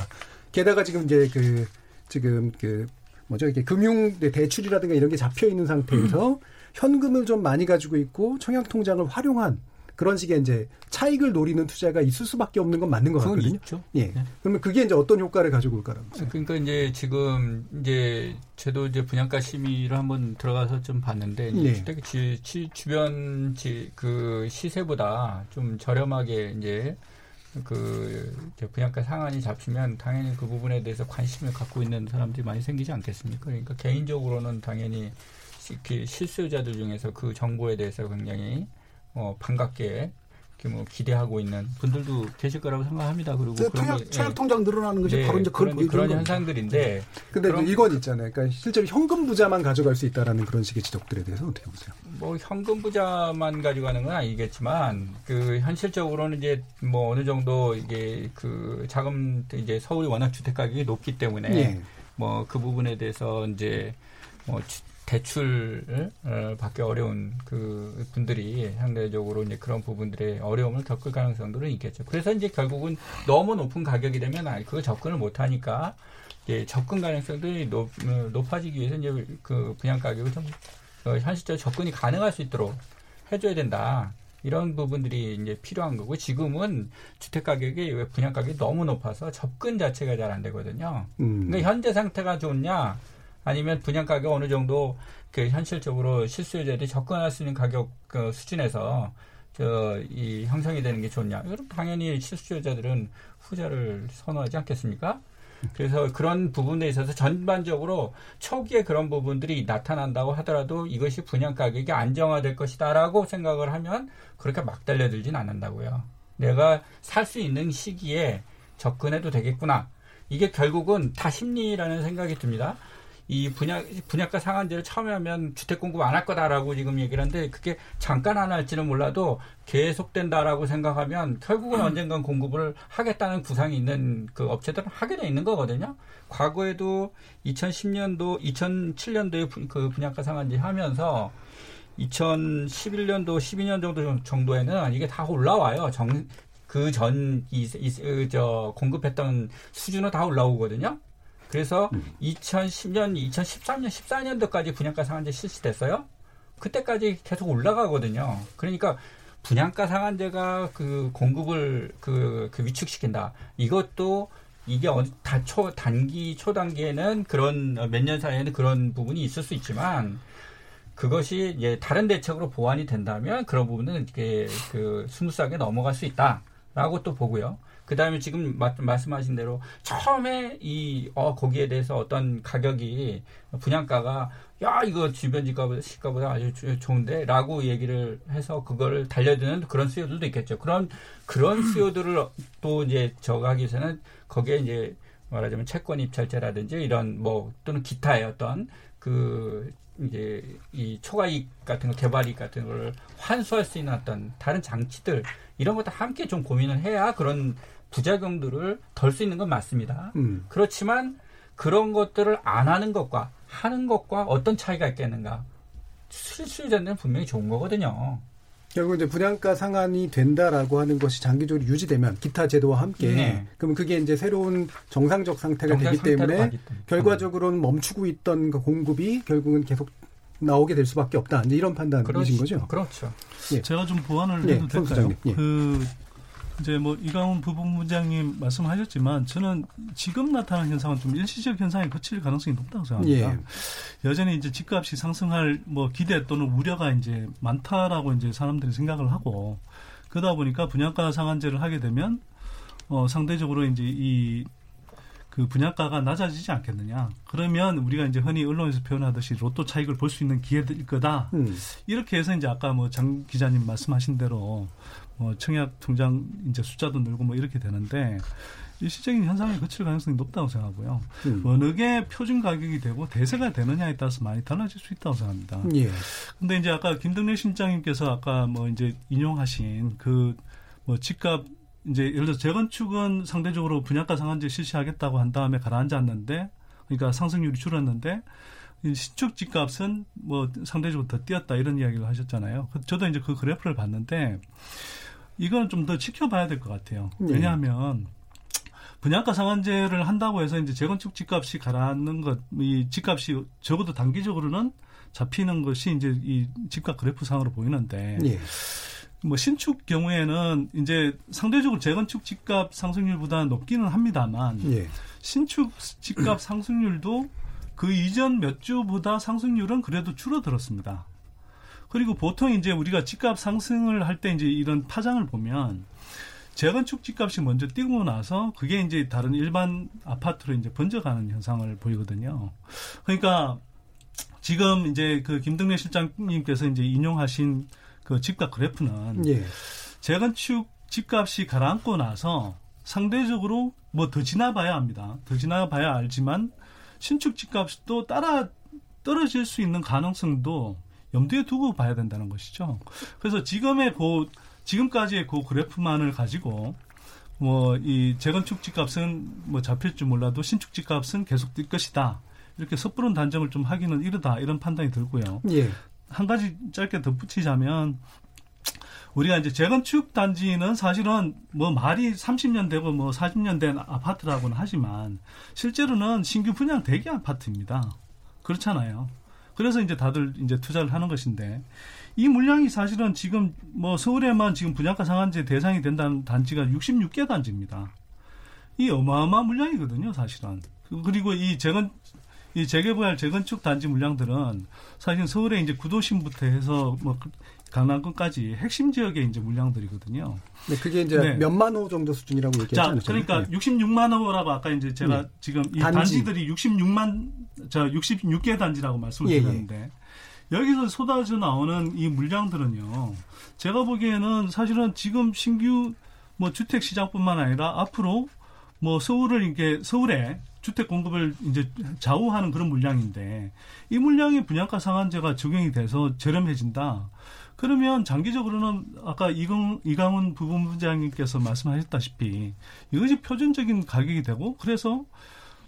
게다가 지금 이제 그 지금 그 뭐죠 이게 금융 대출이라든가 이런 게 잡혀 있는 상태에서 음. 현금을 좀 많이 가지고 있고 청약 통장을 활용한 그런 식의 이제 차익을 노리는 투자가 있을 수밖에 없는 건 맞는 것 같거든요. 있죠. 예. 네. 그러면 그게 이제 어떤 효과를 가지고 올까라고. 그러니까 이제 지금 이제 저도 이제 분양가 심의를 한번 들어가서 좀 봤는데 네. 주택 지, 지, 주변 지, 그 시세보다 좀 저렴하게 이제 그 분양가 상한이 잡히면 당연히 그 부분에 대해서 관심을 갖고 있는 사람들이 많이 생기지 않겠습니까? 그러니까 개인적으로는 당연히 실수요자들 중에서 그 정보에 대해서 굉장히 어, 반갑게 뭐 기대하고 있는 분들도 계실 거라고 생각합니다. 그리고 네, 통역, 예. 통장 늘어나는 것이 네, 바로 이제 그런, 그런 현상들인데. 근데 그런, 이건 있잖아요. 그러니까 실제로 현금 부자만 가져갈 수 있다라는 그런 식의 지적들에 대해서 어떻게 보세요? 뭐 현금 부자만 가져가는 건 아니겠지만 그 현실적으로는 이제 뭐 어느 정도 이게 그 자금 이제 서울이 워낙 주택 가격이 높기 때문에 예. 뭐그 부분에 대해서 이제 뭐 대출을 어, 받기 어려운 그 분들이 상대적으로 이제 그런 부분들의 어려움을 겪을 가능성들은 있겠죠. 그래서 이제 결국은 너무 높은 가격이 되면 아, 그거 접근을 못 하니까 이제 접근 가능성들이 높, 어, 높아지기 위해서 이제 그 분양 가격을 좀 어, 현실적으로 접근이 가능할 수 있도록 해줘야 된다. 이런 부분들이 이제 필요한 거고 지금은 주택 가격이 분양 가격이 너무 높아서 접근 자체가 잘 안 되거든요. 음. 그러니까 현재 상태가 좋냐 아니면 분양 가격 어느 정도 그 현실적으로 실수요자들이 접근할 수 있는 가격 그 수준에서 저이 형성이 되는 게 좋냐? 이건 당연히 실수요자들은 후자를 선호하지 않겠습니까? 그래서 그런 부분에 있어서 전반적으로 초기에 그런 부분들이 나타난다고 하더라도 이것이 분양 가격이 안정화될 것이다라고 생각을 하면 그렇게 막 달려들진 않는다고요. 내가 살 수 있는 시기에 접근해도 되겠구나. 이게 결국은 다 심리라는 생각이 듭니다. 이 분양 분양가 상한제를 처음에 하면 주택 공급 안 할 거다라고 지금 얘기를 하는데 그게 잠깐 안 할지는 몰라도 계속된다라고 생각하면 결국은 언젠간 공급을 하겠다는 구상이 있는 그 업체들은 하게 돼 있는 거거든요. 과거에도 2010년도, 2007년도에 그 분양가 상한제 하면서 2011년도, 12년 정도 정도에는 이게 다 올라와요. 정, 그 전, 이, 이, 저, 공급했던 수준은 다 올라오거든요. 그래서 음. 2010년, 2013년, 14년도까지 분양가 상한제 실시됐어요. 그때까지 계속 올라가거든요. 그러니까 분양가 상한제가 그 공급을 그, 그 위축시킨다. 이것도 이게 다 초, 단기, 초단기에는 그런 몇 년 사이에는 그런 부분이 있을 수 있지만 그것이 이제 다른 대책으로 보완이 된다면 그런 부분은 이렇게 그 스무스하게 넘어갈 수 있다 라고 또 보고요. 그 다음에 지금 마, 말씀하신 대로 처음에 이, 어, 거기에 대해서 어떤 가격이 분양가가 야, 이거 주변 집값보다 시가보다 아주 좋은데 라고 얘기를 해서 그거를 달려드는 그런 수요들도 있겠죠. 그런, 그런 수요들을 또 이제 저가하기 위해서는 거기에 이제 말하자면 채권 입찰제라든지 이런 뭐 또는 기타의 어떤 그 이제 이 초과이익 같은 거 개발이익 같은 걸 환수할 수 있는 어떤 다른 장치들 이런 것도 함께 좀 고민을 해야 그런 부작용들을 덜 수 있는 건 맞습니다. 음. 그렇지만 그런 것들을 안 하는 것과 하는 것과 어떤 차이가 있겠는가? 실수요자는 분명히 좋은 거거든요. 결국 이제 분양가 상한이 된다라고 하는 것이 장기적으로 유지되면 기타 제도와 함께 네. 그러면 그게 이제 새로운 정상적 상태가 되기 때문에 결과적으로는 멈추고 있던 그 공급이 결국은 계속 나오게 될 수밖에 없다. 이제 이런 판단이신 그렇죠. 거죠. 그렇죠. 예. 제가 좀 보완을 예. 해도 될까요? 예. 그 이제 뭐 이강훈 부부장님 말씀하셨지만 저는 지금 나타나는 현상은 좀 일시적 현상에 거칠 가능성이 높다고 생각합니다. 예. 여전히 이제 집값이 상승할 뭐 기대 또는 우려가 이제 많다라고 이제 사람들이 생각을 하고 그러다 보니까 분양가 상한제를 하게 되면 어 상대적으로 이제 이 그 분양가가 낮아지지 않겠느냐. 그러면 우리가 이제 흔히 언론에서 표현하듯이 로또 차익을 볼 수 있는 기회일 거다. 음. 이렇게 해서 이제 아까 뭐 장 기자님 말씀하신 대로 뭐 청약 통장 이제 숫자도 늘고 뭐 이렇게 되는데 일시적인 현상에 거칠 가능성이 높다고 생각하고요. 음. 어느 게 표준 가격이 되고 대세가 되느냐에 따라서 많이 달라질 수 있다고 생각합니다. 예. 근데 이제 아까 김덕래 실장님께서 아까 뭐 이제 인용하신 그 뭐 집값 이제 예를 들어 재건축은 상대적으로 분양가 상한제 실시하겠다고 한 다음에 가라앉았는데 그러니까 상승률이 줄었는데 신축 집값은 뭐 상대적으로 더 뛰었다 이런 이야기를 하셨잖아요. 그 저도 이제 그 그래프를 봤는데 이거는 좀더 지켜봐야 될 것 같아요. 네. 왜냐하면 분양가 상한제를 한다고 해서 이제 재건축 집값이 가라앉는 것, 이 집값이 적어도 단기적으로는 잡히는 것이 이제 이 집값 그래프 상으로 보이는데 네. 뭐 신축 경우에는 이제 상대적으로 재건축 집값 상승률보다 높기는 합니다만 네. 신축 집값 상승률도 그 이전 몇 주보다 상승률은 그래도 줄어들었습니다. 그리고 보통 이제 우리가 집값 상승을 할 때 이제 이런 파장을 보면 재건축 집값이 먼저 뛰고 나서 그게 이제 다른 일반 아파트로 이제 번져가는 현상을 보이거든요. 그러니까 지금 이제 그 김등래 실장님께서 이제 인용하신 그 집값 그래프는 예. 재건축 집값이 가라앉고 나서 상대적으로 뭐 더 지나봐야 합니다. 더 지나봐야 알지만 신축 집값도 따라 떨어질 수 있는 가능성도 염두에 두고 봐야 된다는 것이죠. 그래서 지금의 그 지금까지의 그 그래프만을 가지고 뭐 이 재건축 집값은 뭐 잡힐 줄 몰라도 신축 집값은 계속 뛸 것이다. 이렇게 섣부른 단정을 좀 하기는 이르다 이런 판단이 들고요. 예. 한 가지 짧게 덧붙이자면 우리가 이제 재건축 단지는 사실은 뭐 말이 30년 되고 뭐 40년 된 아파트라고는 하지만 실제로는 신규 분양 대기 아파트입니다. 그렇잖아요. 그래서 이제 다들 이제 투자를 하는 것인데 이 물량이 사실은 지금 뭐 서울에만 지금 분양가 상한제 대상이 된다는 단지가 66개 단지입니다. 이 어마어마한 물량이거든요, 사실은. 그리고 이 재건 이 재개발 재건축 단지 물량들은 사실 서울에 이제 구도심부터 해서 뭐 강남권까지 핵심 지역의 이제 물량들이거든요. 네, 그게 이제 네. 몇만 호 정도 수준이라고 얘기했잖아요. 그러니까 네. 66만 호라고 아까 이제 제가 네. 지금 이 단지. 들이 66만 저 66개 단지라고 말씀을 예, 예. 드렸는데 예. 여기서 쏟아져 나오는 이 물량들은요. 제가 보기에는 사실은 지금 신규 뭐 주택 시장뿐만 아니라 앞으로 뭐 서울을 이렇게 서울에 주택 공급을 이제 좌우하는 그런 물량인데 이 물량이 분양가 상한제가 적용이 돼서 저렴해진다. 그러면 장기적으로는 아까 이강, 이강훈 부분부장님께서 말씀하셨다시피 이것이 표준적인 가격이 되고 그래서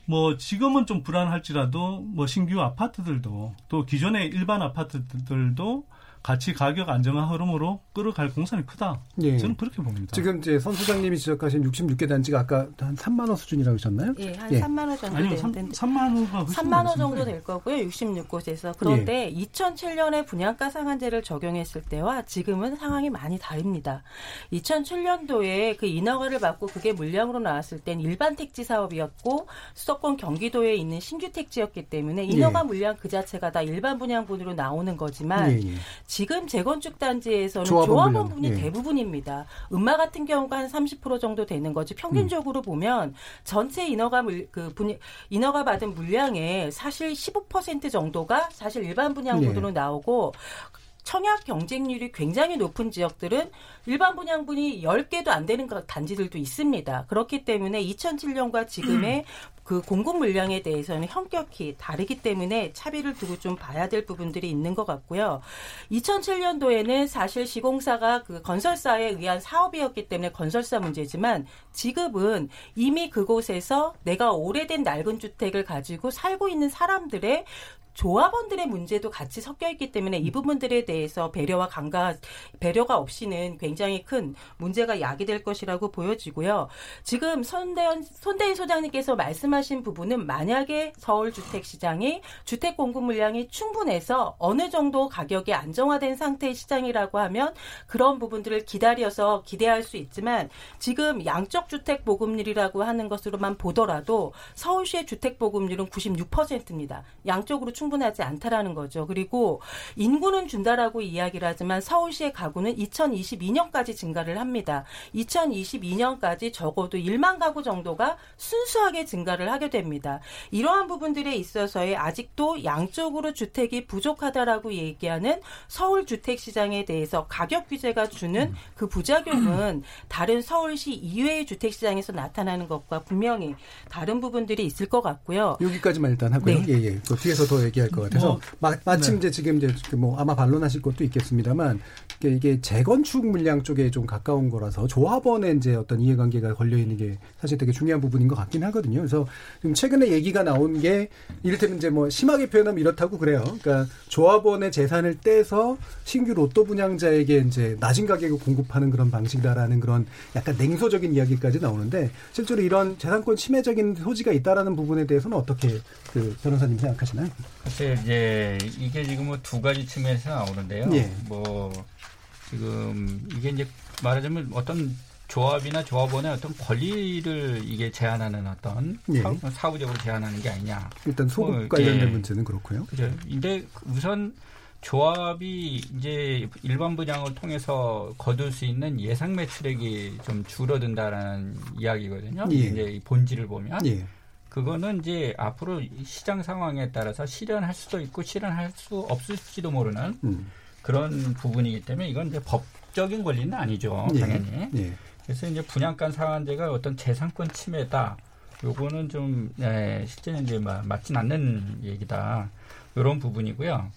뭐 지금은 좀 불안할지라도 뭐 신규 아파트들도 또 기존의 일반 아파트들도 같이 가격 안정화 흐름으로 끌어갈 공산이 크다. 예. 저는 그렇게 봅니다. 지금 이제 선 소장님이 지적하신 66개 단지가 아까 한 3만 원 수준이라고 하셨나요? 예, 한 예. 3만 원 정도 아니요, 3, 3만 원가 3만 원 정도 될 거고요. 66곳에서. 그런데 예. 2007년에 분양가 상한제를 적용했을 때와 지금은 상황이 많이 다릅니다. 2007년도에 그 인허가를 받고 그게 물량으로 나왔을 땐 일반 택지 사업이었고 수도권 경기도에 있는 신규 택지였기 때문에 인허가 예. 물량 그 자체가 다 일반 분양분으로 나오는 거지만 예, 예. 지금 재건축 단지에서는 조합원, 조합원 분이 예. 대부분입니다. 음마 같은 경우가 한 30% 정도 되는 거지 평균적으로 음. 보면 전체 인허가 물, 그 분, 인허가 받은 물량의 사실 15% 정도가 사실 일반 분양분으로 네. 나오고 청약 경쟁률이 굉장히 높은 지역들은 일반 분양분이 10개도 안 되는 단지들도 있습니다. 그렇기 때문에 2007년과 지금의 그 공급 물량에 대해서는 현격히 다르기 때문에 차비를 두고 좀 봐야 될 부분들이 있는 것 같고요. 2007년도에는 사실 시공사가 그 건설사에 의한 사업이었기 때문에 건설사 문제지만 지금은 이미 그곳에서 내가 오래된 낡은 주택을 가지고 살고 있는 사람들의 조합원들의 문제도 같이 섞여 있기 때문에 이 부분들에 대해서 배려와 강가 배려가 없이는 굉장히 큰 문제가 야기될 것이라고 보여지고요. 지금 손대현 손대인 소장님께서 말씀하신 부분은 만약에 서울 주택 시장이 주택 공급 물량이 충분해서 어느 정도 가격이 안정화된 상태의 시장이라고 하면 그런 부분들을 기다려서 기대할 수 있지만 지금 양적 주택 보급률이라고 하는 것으로만 보더라도 서울시의 주택 보급률은 96%입니다. 양적으로 충분하지 않다라는 거죠. 그리고 인구는 준다라고 이야기를 하지만 서울시의 가구는 2022년까지 증가를 합니다. 2022년까지 적어도 1만 가구 정도가 순수하게 증가를 하게 됩니다. 이러한 부분들에 있어서의 아직도 양쪽으로 주택이 부족하다라고 얘기하는 서울 주택 시장에 대해서 가격 규제가 주는 그 부작용은 다른 서울시 이외의 주택 시장에서 나타나는 것과 분명히 다른 부분들이 있을 것 같고요. 여기까지만 일단 하고요. 네. 예, 예. 그 뒤에서 더 얘기할 것 같아서 뭐, 마, 마침 네. 이제 지금 이제 그뭐 아마 반론하실 것도 있겠습니다만 이게, 이게 재건축 물량 쪽에 좀 가까운 거라서 조합원의 이제 어떤 이해관계가 걸려 있는 게 사실 되게 중요한 부분인 것 같긴 하거든요. 그래서 지금 최근에 얘기가 나온 게 이를테면 이제 뭐 심하게 표현하면 이렇다고 그래요. 그러니까 조합원의 재산을 떼서 신규 로또 분양자에게 이제 낮은 가격에 공급하는 그런 방식이다라는 그런 약간 냉소적인 이야기까지 나오는데 실제로 이런 재산권 침해적인 소지가 있다라는 부분에 대해서는 어떻게 그 변호사님 생각하시나요? 글쎄 이제 이게 지금 뭐 두 가지 측면에서 나오는데요. 예. 뭐 지금 이게 이제 말하자면 어떤 조합이나 조합원의 어떤 권리를 이게 제한하는 어떤 예. 사후, 적으로 제한하는 게 아니냐. 일단 소급 뭐, 관련된 예. 문제는 그렇고요. 그죠. 근데 우선 조합이 이제 일반 분양을 통해서 거둘 수 있는 예상 매출액이 좀 줄어든다라는 이야기거든요. 예. 이제 본질을 보면. 예. 그거는 이제 앞으로 시장 상황에 따라서 실현할 수도 있고 실현할 수 없을지도 모르는 음. 그런 부분이기 때문에 이건 이제 법적인 권리는 아니죠 예. 당연히. 예. 그래서 이제 분양가 상한제가 어떤 재산권 침해다. 요거는 좀 예, 실제 이제 맞진 않는 얘기다. 이런 부분이고요.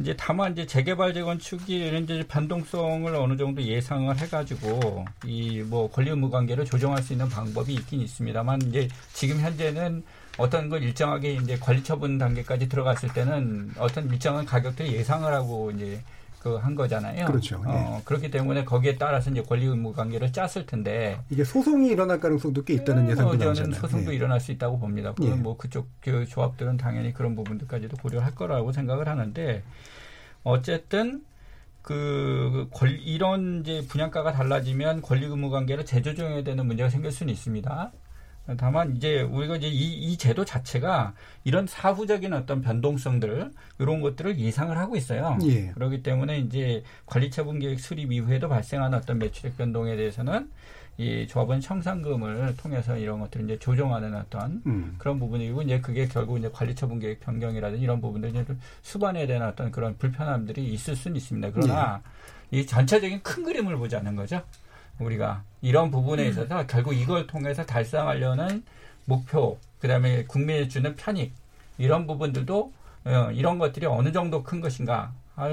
이제 다만 이제 재개발 재건축이 이제 변동성을 어느 정도 예상을 해가지고 이 뭐 권리 의무 관계를 조정할 수 있는 방법이 있긴 있습니다만 이제 지금 현재는 어떤 걸 일정하게 이제 관리 처분 단계까지 들어갔을 때는 어떤 일정한 가격들을 예상을 하고 이제 그 한 거잖아요. 그렇죠. 어, 예. 그렇기 때문에 거기에 따라서 이제 권리 의무 관계를 짰을 텐데 이게 소송이 일어날 가능성도 꽤 있다는 음, 예상도 나오잖아요. 저는 소송도 예. 일어날 수 있다고 봅니다. 그건 예. 뭐 그쪽 그 조합들은 당연히 그런 부분들까지도 고려할 거라고 생각을 하는데 어쨌든 그 권, 이런 이제 분양가가 달라지면 권리 의무 관계를 재조정해야 되는 문제가 생길 수는 있습니다. 다만 이제 우리가 이제 이, 이 제도 자체가 이런 사후적인 어떤 변동성들 이런 것들을 예상을 하고 있어요. 예. 그렇기 때문에 이제 관리처분 계획 수립 이후에도 발생하는 어떤 매출액 변동에 대해서는 이 조합원 청산금을 통해서 이런 것들을 이제 조정하는 어떤 음. 그런 부분이고 이제 그게 결국 이제 관리처분 계획 변경이라든지 이런 부분들 이제 수반해야 되는 어떤 그런 불편함들이 있을 수는 있습니다. 그러나 예. 이 전체적인 큰 그림을 보자는 거죠. 우리가 이런 부분에 음. 있어서 음. 결국 이걸 통해서 달성하려는 목표, 그다음에 국민에 주는 편익 이런 부분들도 어, 이런 것들이 어느 정도 큰 것인가. 아,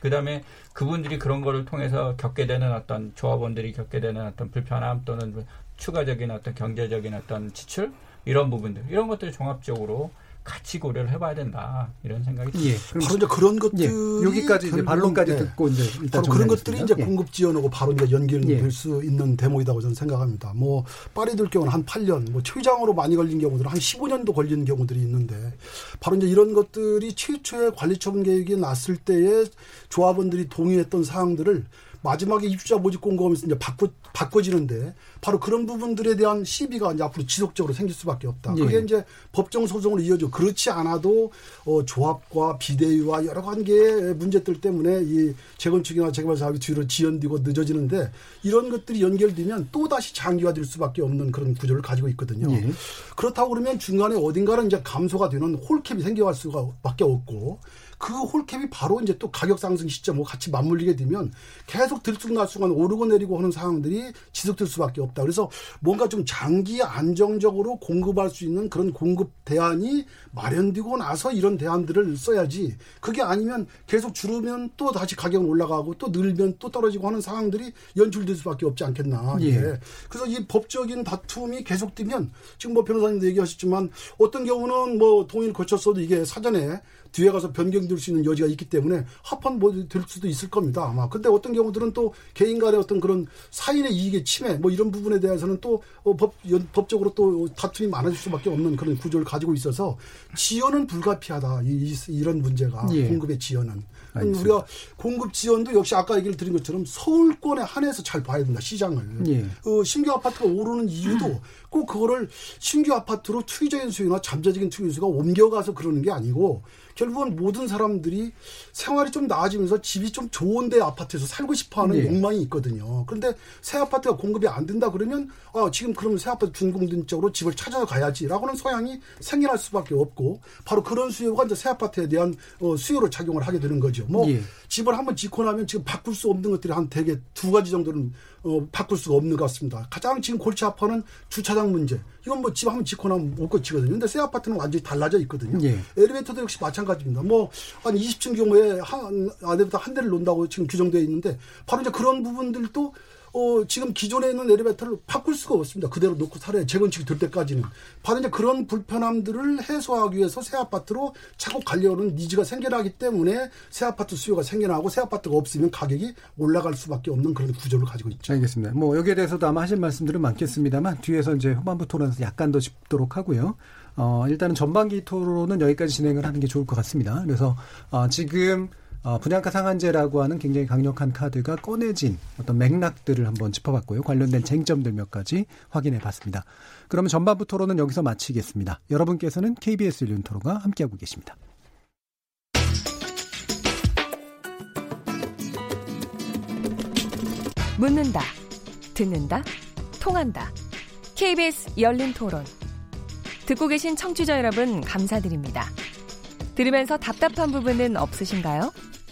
그다음에 그분들이 그런 거를 통해서 겪게 되는 어떤 조합원들이 겪게 되는 어떤 불편함 또는 추가적인 어떤 경제적인 어떤 지출 이런 부분들 이런 것들을 종합적으로 같이 고려를 해봐야 된다 이런 생각이 듭니다. 예. 바로 이제 그런 것들이 예. 여기까지 이제 반론까지 네. 듣고 이제 바로 그런 것들이 이제 예. 공급 지원하고 바로 이제 연결될 예. 수 있는 대목이라고 저는 생각합니다. 뭐 파리들 경우는 한 8년, 뭐 최장으로 많이 걸린 경우들은 한 15년도 걸리는 경우들이 있는데 바로 이제 이런 것들이 최초의 관리처분 계획이 났을 때에 조합원들이 동의했던 사항들을 마지막에 입주자 모집 공고하면서 이제 바꿔 바꿔지는데 바로 그런 부분들에 대한 시비가 이제 앞으로 지속적으로 생길 수밖에 없다. 예. 그게 이제 법정 소송으로 이어져 그렇지 않아도 어, 조합과 비대위와 여러 관계의 문제들 때문에 이 재건축이나 재개발 사업이 뒤로 지연되고 늦어지는데 이런 것들이 연결되면 또 다시 장기화될 수밖에 없는 그런 구조를 가지고 있거든요. 예. 그렇다고 그러면 중간에 어딘가는 이제 감소가 되는 홀캡이 생겨갈 수가밖에 없고 그 홀캡이 바로 이제 또 가격 상승 시점하고 같이 맞물리게 되면 계속 들쑥날쑥한 오르고 내리고 하는 상황들이 지속될 수밖에 없다. 그래서 뭔가 좀 장기 안정적으로 공급할 수 있는 그런 공급 대안이 마련되고 나서 이런 대안들을 써야지. 그게 아니면 계속 줄으면 또 다시 가격은 올라가고 또 늘면 또 떨어지고 하는 상황들이 연출될 수밖에 없지 않겠나. 예. 예. 그래서 이 법적인 다툼이 계속되면 지금 뭐 변호사님도 얘기하셨지만 어떤 경우는 뭐 동의를 거쳤어도 이게 사전에 뒤에 가서 변경될 수 있는 여지가 있기 때문에 합헌 뭐될 수도 있을 겁니다. 아마. 근데 어떤 경우들은 또 개인 간의 어떤 그런 사인의 이익의 침해 뭐 이런 부분에 대해서는 또 어, 법, 법적으로 또 다툼이 많아질 수밖에 없는 그런 구조를 가지고 있어서 지연은 불가피하다. 이, 이런 문제가 예. 공급의 지연은. 알겠습니다. 우리가 공급 지원도 역시 아까 얘기를 드린 것처럼 서울권에 한해서 잘 봐야 된다 시장을. 예. 어, 신규 아파트가 오르는 이유도 꼭 그거를 신규 아파트로 투기적인 수요나 잠재적인 투기 수가 옮겨가서 그러는 게 아니고 결국은 모든 사람들이 생활이 좀 나아지면서 집이 좀 좋은데 아파트에서 살고 싶어하는 네. 욕망이 있거든요. 그런데 새 아파트가 공급이 안 된다 그러면 아 지금 그러면 새 아파트 준공된 쪽으로 집을 찾아서 가야지라고는 소양이 생겨날 수밖에 없고 바로 그런 수요가 이제 새 아파트에 대한 어, 수요로 작용을 하게 되는 거죠. 뭐 예. 집을 한번 짓고 나면 지금 바꿀 수 없는 것들이 한 대개 두 가지 정도는 어, 바꿀 수가 없는 것 같습니다. 가장 지금 골치 아파는 주차장 문제. 이건 뭐 집 한번 짓고 나면 못 고치거든요. 근데 새 아파트는 완전히 달라져 있거든요. 예. 엘리베이터도 역시 마찬가지입니다. 뭐 한 20층 경우에 한 안에부터 한 대를 놓는다고 지금 규정되어 있는데 바로 이제 그런 부분들도 어, 지금 기존에 있는 엘리베이터를 바꿀 수가 없습니다. 그대로 놓고 살아야 재건축이 될 때까지는. 바로 이제 그런 불편함들을 해소하기 위해서 새 아파트로 자꾸 가려는 니즈가 생겨나기 때문에 새 아파트 수요가 생겨나고 새 아파트가 없으면 가격이 올라갈 수밖에 없는 그런 구조를 가지고 있죠. 알겠습니다. 뭐 여기에 대해서도 아마 하실 말씀들은 많겠습니다만 뒤에서 이제 후반부 토론에서 약간 더 짚도록 하고요. 어, 일단은 전반기 토론은 여기까지 진행을 하는 게 좋을 것 같습니다. 그래서 어, 지금 어, 분양가 상한제라고 하는 굉장히 강력한 카드가 꺼내진 어떤 맥락들을 한번 짚어봤고요. 관련된 쟁점들 몇 가지 확인해 봤습니다. 그러면 전반부 토론은 여기서 마치겠습니다. 여러분께서는 KBS 일륜 토론과 함께하고 계십니다. 묻는다, 듣는다, 통한다. KBS 열린 토론. 듣고 계신 청취자 여러분, 감사드립니다. 들으면서 답답한 부분은 없으신가요?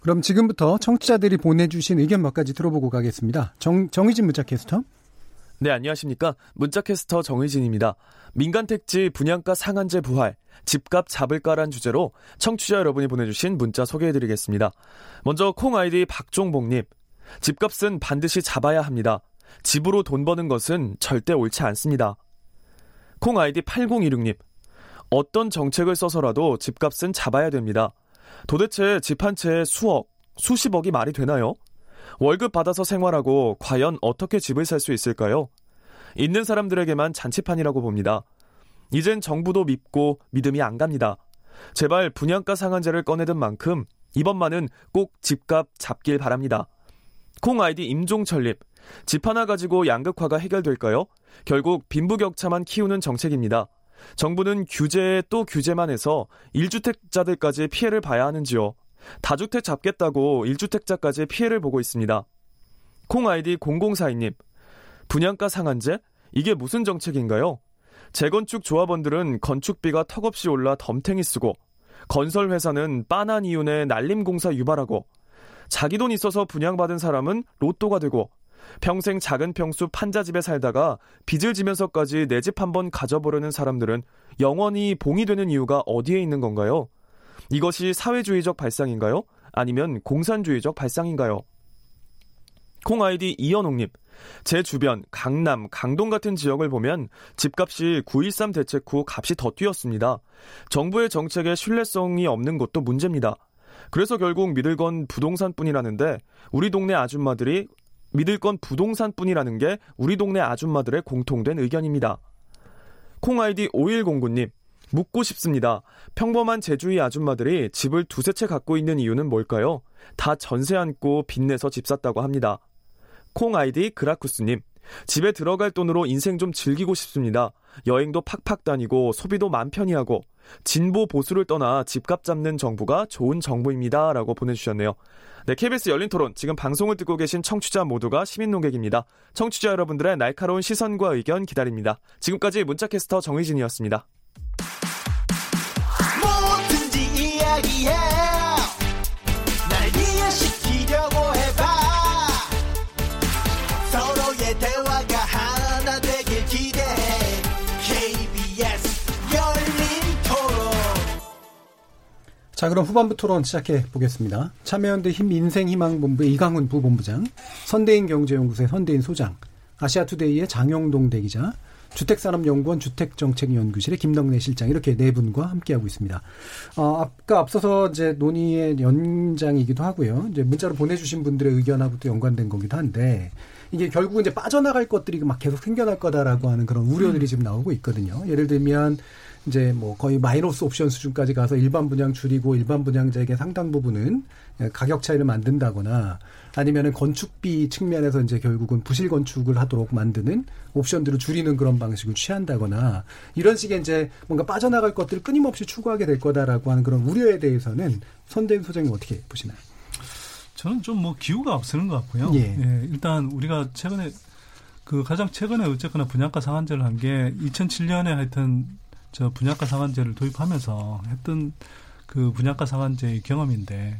그럼 지금부터 청취자들이 보내주신 의견 몇 가지 들어보고 가겠습니다. 정, 정희진 문자캐스터. 네, 안녕하십니까. 문자캐스터 정의진입니다. 민간택지 분양가 상한제 부활, 집값 잡을까란 주제로 청취자 여러분이 보내주신 문자 소개해드리겠습니다. 먼저 콩 아이디 박종복님. 집값은 반드시 잡아야 합니다. 집으로 돈 버는 것은 절대 옳지 않습니다. 콩 아이디 8016님. 어떤 정책을 써서라도 집값은 잡아야 됩니다. 도대체 집 한 채에 수억, 수십억이 말이 되나요? 월급 받아서 생활하고 과연 어떻게 집을 살 수 있을까요? 있는 사람들에게만 잔치판이라고 봅니다. 이젠 정부도 믿고 믿음이 안 갑니다. 제발 분양가 상한제를 꺼내든 만큼 이번만은 꼭 집값 잡길 바랍니다. 콩 아이디 임종철님, 집 하나 가지고 양극화가 해결될까요? 결국 빈부격차만 키우는 정책입니다. 정부는 규제에 또 규제만 해서 1주택자들까지 피해를 봐야 하는지요. 다주택 잡겠다고 1주택자까지 피해를 보고 있습니다. 콩 아이디 0042님. 분양가 상한제? 이게 무슨 정책인가요? 재건축 조합원들은 건축비가 턱없이 올라 덤탱이 쓰고 건설 회사는 빤한 이윤에 날림 공사 유발하고 자기 돈 있어서 분양받은 사람은 로또가 되고 평생 작은 평수 판자집에 살다가 빚을 지면서까지 내 집 한번 가져보려는 사람들은 영원히 봉이 되는 이유가 어디에 있는 건가요? 이것이 사회주의적 발상인가요? 아니면 공산주의적 발상인가요? 콩 아이디 이연옥님. 제 주변 강남, 강동 같은 지역을 보면 집값이 9.13 대책 후 값이 더 뛰었습니다. 정부의 정책에 신뢰성이 없는 것도 문제입니다. 그래서 결국 믿을 건 부동산뿐이라는데 우리 동네 아줌마들이 믿을 건 부동산뿐이라는 게 우리 동네 아줌마들의 공통된 의견입니다. 콩 아이디 5109님. 묻고 싶습니다. 평범한 제주의 아줌마들이 집을 두세 채 갖고 있는 이유는 뭘까요? 다 전세 안고 빚내서 집 샀다고 합니다. 콩 아이디 그라쿠스님. 집에 들어갈 돈으로 인생 좀 즐기고 싶습니다. 여행도 팍팍 다니고 소비도 맘 편히 하고 진보 보수를 떠나 집값 잡는 정부가 좋은 정부입니다. 라고 보내주셨네요. 네, KBS 열린 토론. 지금 방송을 듣고 계신 청취자 모두가 시민 농객입니다. 청취자 여러분들의 날카로운 시선과 의견 기다립니다. 지금까지 문자캐스터 정의진이었습니다. 자, 그럼 후반부 토론 시작해 보겠습니다. 참여연대 힘 인생희망본부의 이강훈 부본부장, 선대인 경제연구소의 선대인 소장, 아시아투데이의 장영동 대기자, 주택산업연구원 주택정책연구실의 김덕래 실장 이렇게 네 분과 함께하고 있습니다. 어, 아까 앞서서 이제 논의의 연장이기도 하고요. 이제 문자로 보내주신 분들의 의견하고 도 연관된 거기도 한데 이게 결국 이제 빠져나갈 것들이 막 계속 생겨날 거다라고 하는 그런 우려들이 지금 나오고 있거든요. 예를 들면 이제 뭐 거의 마이너스 옵션 수준까지 가서 일반 분양 줄이고 일반 분양자에게 상당 부분은 가격 차이를 만든다거나 아니면은 건축비 측면에서 이제 결국은 부실 건축을 하도록 만드는 옵션들을 줄이는 그런 방식을 취한다거나 이런 식의 이제 뭔가 빠져나갈 것들을 끊임없이 추구하게 될 거다라고 하는 그런 우려에 대해서는 선대인 소장님 어떻게 보시나요? 저는 좀 뭐 기후가 앞서는 것 같고요. 예. 예. 일단 우리가 최근에 그 가장 최근에 어쨌거나 분양가 상한제를 한 게 2007년에 하여튼 저 분양가 상한제를 도입하면서 했던 그 분양가 상한제의 경험인데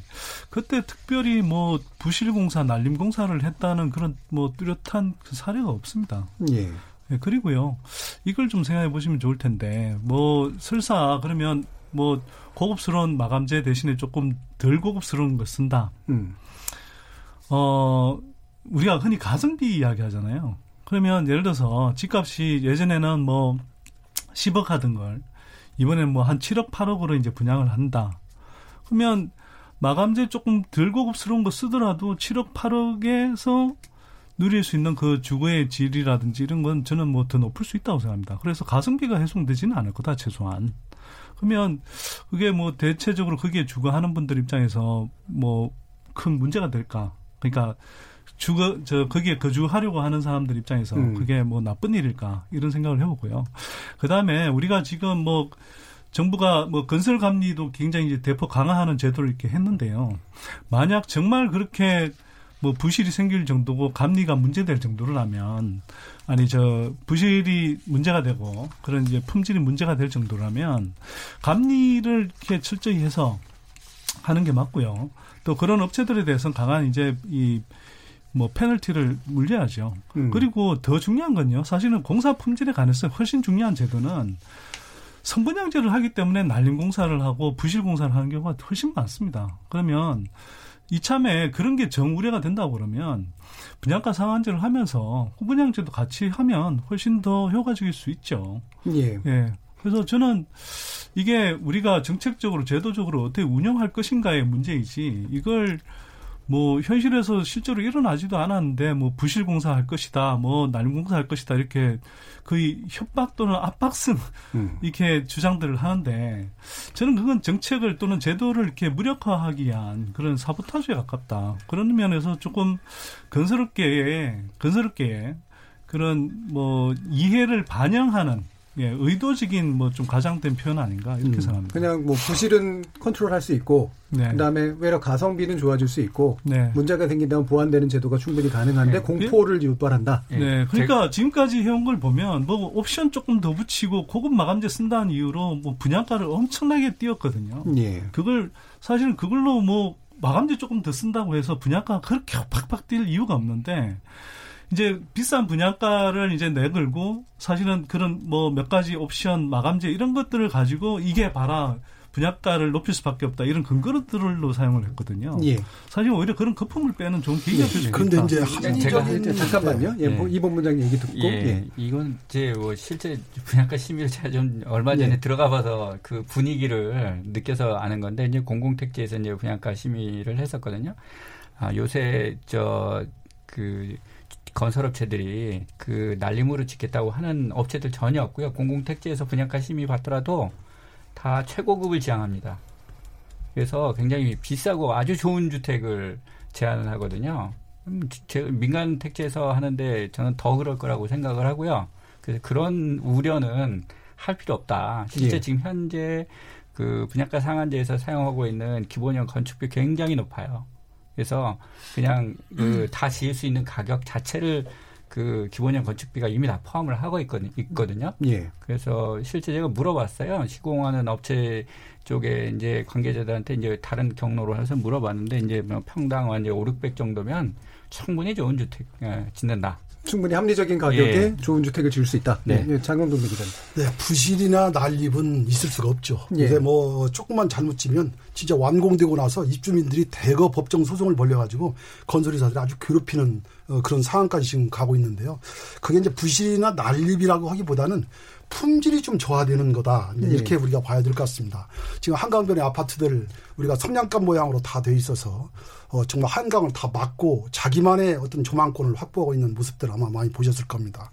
그때 특별히 뭐 부실공사, 난림공사를 했다는 그런 뭐 뚜렷한 그 사례가 없습니다. 예. 예. 그리고요 이걸 좀 생각해 보시면 좋을 텐데 뭐 설사 그러면 뭐 고급스러운 마감재 대신에 조금 덜 고급스러운 걸 쓴다. 음. 어 우리가 흔히 가성비 이야기 하잖아요. 그러면 예를 들어서 집값이 예전에는 뭐 10억 하던 걸 이번엔 뭐한 7억, 8억으로 이제 분양을 한다. 그러면 마감재 조금 덜 고급스러운 거 쓰더라도 7억, 8억에서 누릴 수 있는 그 주거의 질이라든지 이런 건 저는 뭐 더 높을 수 있다고 생각합니다. 그래서 가성비가 훼손되지는 않을 거다, 최소한. 그러면 그게 뭐 대체적으로 그게 주거하는 분들 입장에서 뭐 큰 문제가 될까? 그러니까 주거 저 거기에 거주하려고 하는 사람들 입장에서 음. 그게 뭐 나쁜 일일까 이런 생각을 해보고요. 그 다음에 우리가 지금 뭐 정부가 뭐 건설 감리도 굉장히 이제 대폭 강화하는 제도를 이렇게 했는데요. 만약 정말 그렇게 뭐 부실이 생길 정도고 감리가 문제될 정도라면 아니 저 부실이 문제가 되고 그런 이제 품질이 문제가 될 정도라면 감리를 이렇게 철저히 해서 하는 게 맞고요. 또 그런 업체들에 대해서는 강한 이제 이 뭐 페널티를 물려야죠. 음. 그리고 더 중요한 건요. 사실은 공사 품질의 가능성이 훨씬 중요한 제도는 선분양제를 하기 때문에 날림 공사를 하고 부실 공사를 하는 경우가 훨씬 많습니다. 그러면 이참에 그런 게 정 우려가 된다고 그러면 분양가 상한제를 하면서 후분양제도 같이 하면 훨씬 더 효과적일 수 있죠. 예. 예. 그래서 저는 이게 우리가 정책적으로 제도적으로 어떻게 운영할 것인가의 문제이지 이걸 뭐 현실에서 실제로 일어나지도 않았는데 뭐 부실 공사할 것이다, 뭐 난임 공사할 것이다 이렇게 거의 협박 또는 압박성 음. 이렇게 주장들을 하는데 저는 그건 정책을 또는 제도를 이렇게 무력화하기 위한 그런 사보타주에 가깝다. 그런 면에서 조금 건설업계에 건설업계에 그런 뭐 이해를 반영하는 예, 의도적인 뭐좀 과장된 표현 아닌가 이렇게 음. 생각합니다. 그냥 뭐 부실은 컨트롤할 수 있고 네. 그다음에 외려 가성비는 좋아질 수 있고 네. 문제가 생긴다면 보완되는 제도가 충분히 가능한데 네. 공포를 유발한다. 네, 그러니까 지금까지 해온 걸 보면 뭐 옵션 조금 더 붙이고 고급 마감재 쓴다는 이유로 뭐 분양가를 엄청나게 띄웠거든요. 예. 그걸 사실은 그걸로 뭐 마감재 조금 더 쓴다고 해서 분양가가 그렇게 팍팍 뛸 이유가 없는데 이제 비싼 분양가를 이제 내걸고 사실은 그런 뭐 몇 가지 옵션 마감재 이런 것들을 가지고 이게 봐라 분양가를 높일 수밖에 없다 이런 근거들로 사용을 했거든요. 예. 사실 오히려 그런 거품을 빼는 좋은 계기가 예. 될수 그런데 이제 합리적인 잠깐만요. 예, 뭐 이번 문장 얘기 듣고 예. 예. 이건 이제 뭐 실제 분양가 심의를 제가 좀 얼마 전에 예. 들어가봐서 그 분위기를 느껴서 아는 건데 이제 공공택지에서 이제 분양가 심의를 했었거든요. 아, 요새 저그 건설업체들이 그 날림으로 짓겠다고 하는 업체들 전혀 없고요. 공공택지에서 분양가 심의 받더라도 다 최고급을 지향합니다. 그래서 굉장히 비싸고 아주 좋은 주택을 제안을 하거든요. 음, 민간 택지에서 하는데 저는 더 그럴 거라고 생각을 하고요. 그래서 그런 우려는 할 필요 없다. 실제 예. 지금 현재 그 분양가 상한제에서 사용하고 있는 기본형 건축비 굉장히 높아요. 그래서 그냥 그다 음. 지을 수 있는 가격 자체를 그 기본형 건축비가 이미 다 포함을 하고 있거든, 있거든요. 예. 그래서 실제 제가 물어봤어요. 시공하는 업체 쪽에 이제 관계자들한테 이제 다른 경로로 해서 물어봤는데 이제 뭐 평당 한 이제 5, 600 정도면 충분히 좋은 주택 예, 짓는다. 충분히 합리적인 가격에 예. 좋은 주택을 지을 수 있다. 네. 네. 장동동 기자님. 네, 부실이나 난립은 있을 수가 없죠. 예. 근데 뭐 조금만 잘못 지면 진짜 완공되고 나서 입주민들이 대거 법정 소송을 벌려가지고 건설회사들이 아주 괴롭히는 어, 그런 상황까지 지금 가고 있는데요. 그게 이제 부실이나 난립이라고 하기보다는 품질이 좀 저하되는 거다. 네. 이렇게 우리가 봐야 될 것 같습니다. 지금 한강변의 아파트들 우리가 성냥감 모양으로 다 돼 있어서 어, 정말 한강을 다 막고 자기만의 어떤 조망권을 확보하고 있는 모습들 아마 많이 보셨을 겁니다.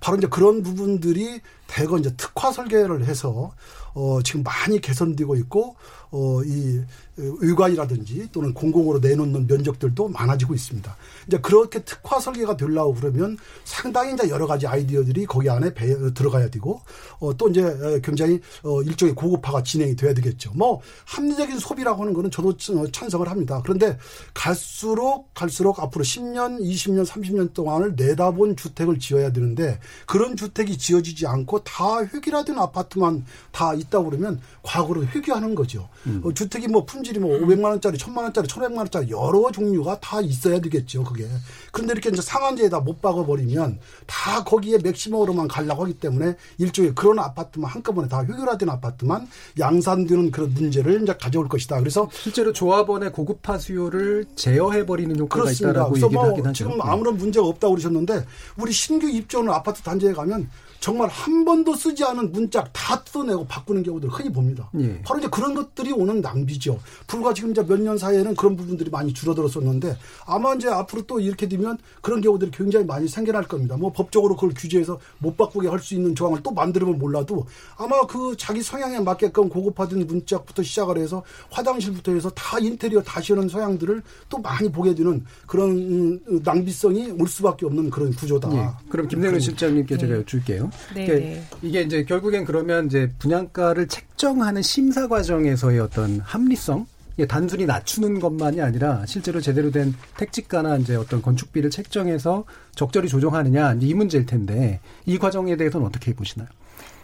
바로 이제 그런 부분들이 대거 이제 특화 설계를 해서 어, 지금 많이 개선되고 있고 어, 이 의관이라든지 또는 공공으로 내놓는 면적들도 많아지고 있습니다. 이제 그렇게 특화 설계가 되려고 그러면 상당히 이제 여러 가지 아이디어들이 거기 안에 배, 들어가야 되고 어, 또 이제 굉장히 어, 일종의 고급화가 진행이 돼야 되겠죠. 뭐 합리적인 소비라고 하는 거는 저도 찬성을 합니다. 그런데 갈수록 갈수록 앞으로 10년, 20년, 30년 동안을 내다본 주택을 지어야 되는데 그런 주택이 지어지지 않고 다 획일화된 아파트만 다 있다고 그러면 과거로 회귀하는 거죠. 음. 어, 주택이 뭐 품질이 뭐 500만 원짜리, 1000만 원짜리, 1500만 원짜리 여러 종류가 다 있어야 되겠죠. 그게. 그런데 이렇게 이제 상한제에다 못 박아 버리면 다 거기에 맥시멈으로만 가려고 하기 때문에 일종의 그런 아파트만 한꺼번에 다 획일화된 아파트만 양산되는 그런 문제를 이제 가져올 것이다. 그래서 실제로 조합원의 고급화 수요를 제어해 버리는 효과가 그렇습니다. 있다라고 얘기를 뭐 하긴 하죠. 지금 아무런 문제가 없다고 그러셨는데 우리 신규 입주하는 아파트 단지에 가면 정말 한 번도 쓰지 않은 문짝 다 뜯어내고 바꾸는 경우들 흔히 봅니다. 예. 바로 이제 그런 것들이 오는 낭비죠. 불과 지금 이제 몇 년 사이에는 그런 부분들이 많이 줄어들었었는데 아마 이제 앞으로 또 이렇게 되면 그런 경우들이 굉장히 많이 생겨날 겁니다. 뭐 법적으로 그걸 규제해서 못 바꾸게 할 수 있는 조항을 또 만들면 몰라도 아마 그 자기 성향에 맞게끔 고급화된 문짝부터 시작을 해서 화장실부터 해서 다 인테리어 다시 하는 서양들을 또 많이 보게 되는 그런 음, 낭비성이 올 수밖에 없는 그런 구조다. 예. 그럼 김대근 실장님께 제가 여쭐게요. 네. 그러니까 네. 이게 이제 결국엔 그러면 이제 분양가를 책정하는 심사 과정에서의 어떤 합리성 단순히 낮추는 것만이 아니라 실제로 제대로 된 택지가나 이제 어떤 건축비를 책정해서 적절히 조정하느냐 이 문제일 텐데 이 과정에 대해서는 어떻게 보시나요?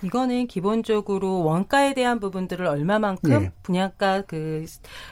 이거는 기본적으로 원가에 대한 부분들을 얼마만큼 네. 분양가 그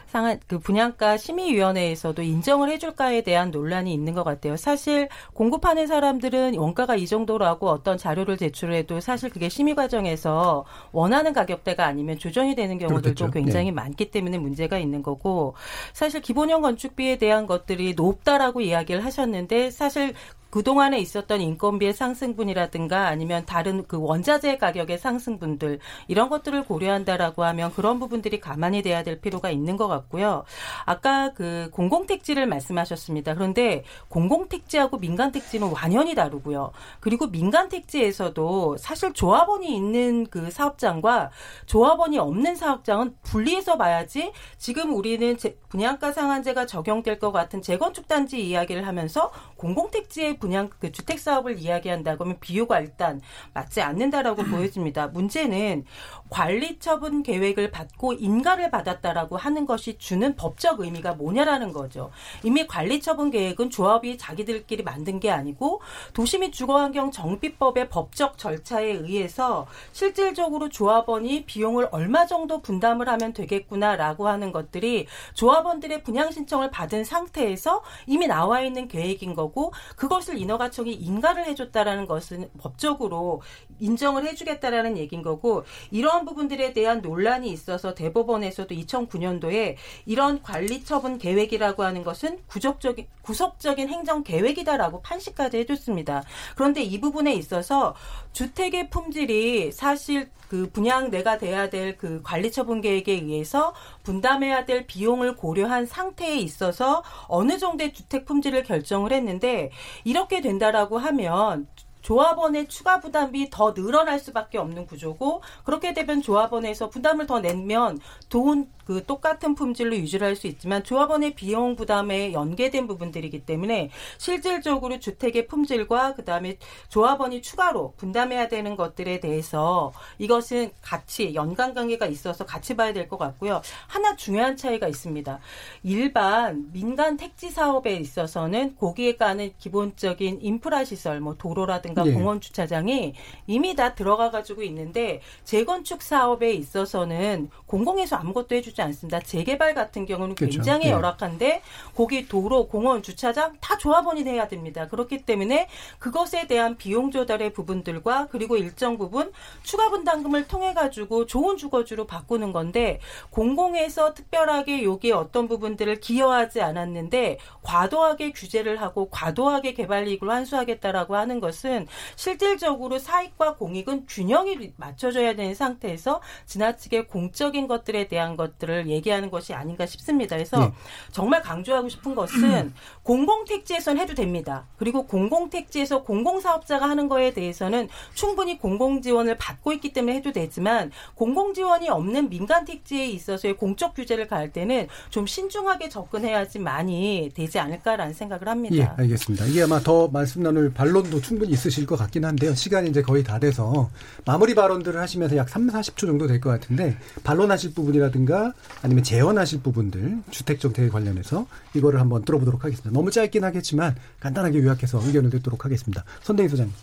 상한 그 분양가 심의위원회에서도 인정을 해줄까에 대한 논란이 있는 것 같아요. 사실 공급하는 사람들은 원가가 이 정도라고 어떤 자료를 제출해도 사실 그게 심의 과정에서 원하는 가격대가 아니면 조정이 되는 경우들도 그렇겠죠. 굉장히 네. 많기 때문에 문제가 있는 거고 사실 기본형 건축비에 대한 것들이 높다라고 이야기를 하셨는데 사실 그동안에 있었던 인건비의 상승분이라든가 아니면 다른 그 원자재 가격의 상승분들 이런 것들을 고려한다라고 하면 그런 부분들이 가만히 돼야 될 필요가 있는 것 같고요. 아까 그 공공택지를 말씀하셨습니다. 그런데 공공택지하고 민간택지는 완연히 다르고요. 그리고 민간택지에서도 사실 조합원이 있는 그 사업장과 조합원이 없는 사업장은 분리해서 봐야지 지금 우리는 분양가 상한제가 적용될 것 같은 재건축 단지 이야기를 하면서 공공택지의 분양 그 주택 사업을 이야기한다고 하면 비유가 일단 맞지 않는다라고 보여집니다. 문제는 관리 처분 계획을 받고 인가를 받았다라고 하는 것이 주는 법적 의미가 뭐냐라는 거죠. 이미 관리 처분 계획은 조합이 자기들끼리 만든 게 아니고 도시 및 주거환경 정비법의 법적 절차에 의해서 실질적으로 조합원이 비용을 얼마 정도 분담을 하면 되겠구나라고 하는 것들이 조합원들의 분양 신청을 받은 상태에서 이미 나와 있는 계획인 거고 그것을 인허가청이 인가를 해줬다라는 것은 법적으로 인정을 해주겠다라는 얘기인 거고 이러한 부분들에 대한 논란이 있어서 대법원에서도 2009년도에 이런 관리 처분 계획이라고 하는 것은 구적적인 구속적인 행정 계획이다라고 판시까지 해줬습니다. 그런데 이 부분에 있어서 주택의 품질이 사실 그 분양내가 돼야 될 그 관리 처분 계획에 의해서 분담해야 될 비용을 고려한 상태에 있어서 어느 정도의 주택 품질을 결정을 했는데 이렇게 된다라고 하면 조합원의 추가 부담이 더 늘어날 수밖에 없는 구조고 그렇게 되면 조합원에서 부담을 더 내면 돈 그 똑같은 품질로 유지를 할 수 있지만 조합원의 비용 부담에 연계된 부분들이기 때문에 실질적으로 주택의 품질과 그다음에 조합원이 추가로 분담해야 되는 것들에 대해서 이것은 같이 연관 관계가 있어서 같이 봐야 될 것 같고요. 하나 중요한 차이가 있습니다. 일반 민간 택지 사업에 있어서는 거기에 가는 기본적인 인프라 시설 뭐 도로라든가 네. 공원 주차장이 이미 다 들어가 가지고 있는데 재건축 사업에 있어서는 공공에서 아무것도 해주지 않습니다. 재개발 같은 경우는 그렇죠. 굉장히 네. 열악한데 거기 도로, 공원, 주차장 다 조합원이 돼야 됩니다. 그렇기 때문에 그것에 대한 비용 조달의 부분들과 그리고 일정 부분 추가 분담금을 통해 가지고 좋은 주거주로 바꾸는 건데 공공에서 특별하게 여기에 어떤 부분들을 기여하지 않았는데 과도하게 규제를 하고 과도하게 개발 이익을 환수하겠다라고 하는 것은 실질적으로 사익과 공익은 균형이 맞춰져야 되는 상태에서 지나치게 공적인 것들에 대한 것 들을 얘기하는 것이 아닌가 싶습니다. 그래서 네. 정말 강조하고 싶은 것은 공공택지에선 해도 됩니다. 그리고 공공택지에서 공공사업자가 하는 거에 대해서는 충분히 공공지원을 받고 있기 때문에 해도 되지만 공공지원이 없는 민간택지에 있어서의 공적 규제를 가할 때는 좀 신중하게 접근해야지 많이 되지 않을까라는 생각을 합니다. 예, 알겠습니다. 이게 아마 더 말씀 나눌 반론도 충분히 있으실 것 같긴 한데요. 시간이 이제 거의 다 돼서 마무리 발언들을 하시면서 약 3, 40초 정도 될 것 같은데 반론하실 부분이라든가 아니면 재현하실 부분들 주택 정책에 관련해서 이거를 한번 들어보도록 하겠습니다. 너무 짧긴 하겠지만 간단하게 요약해서 의견을 듣도록 하겠습니다. 선대희 소장님.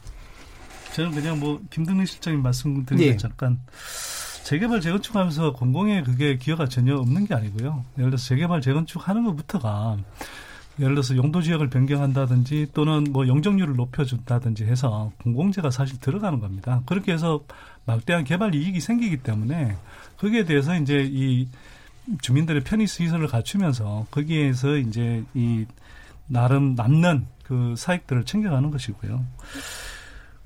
저는 그냥 뭐 김등래 실장님 말씀드린 예. 잠깐 재개발 재건축하면서 공공의 그게 기여가 전혀 없는 게 아니고요. 예를 들어서 재개발 재건축하는 것부터가 예를 들어서 용도 지역을 변경한다든지 또는 뭐 용적률을 높여준다든지 해서 공공재가 사실 들어가는 겁니다. 그렇게 해서 막대한 개발 이익이 생기기 때문에 거기에 대해서 이제 이 주민들의 편의 시설을 갖추면서 거기에서 이제 이 나름 남는 그 사익들을 챙겨가는 것이고요.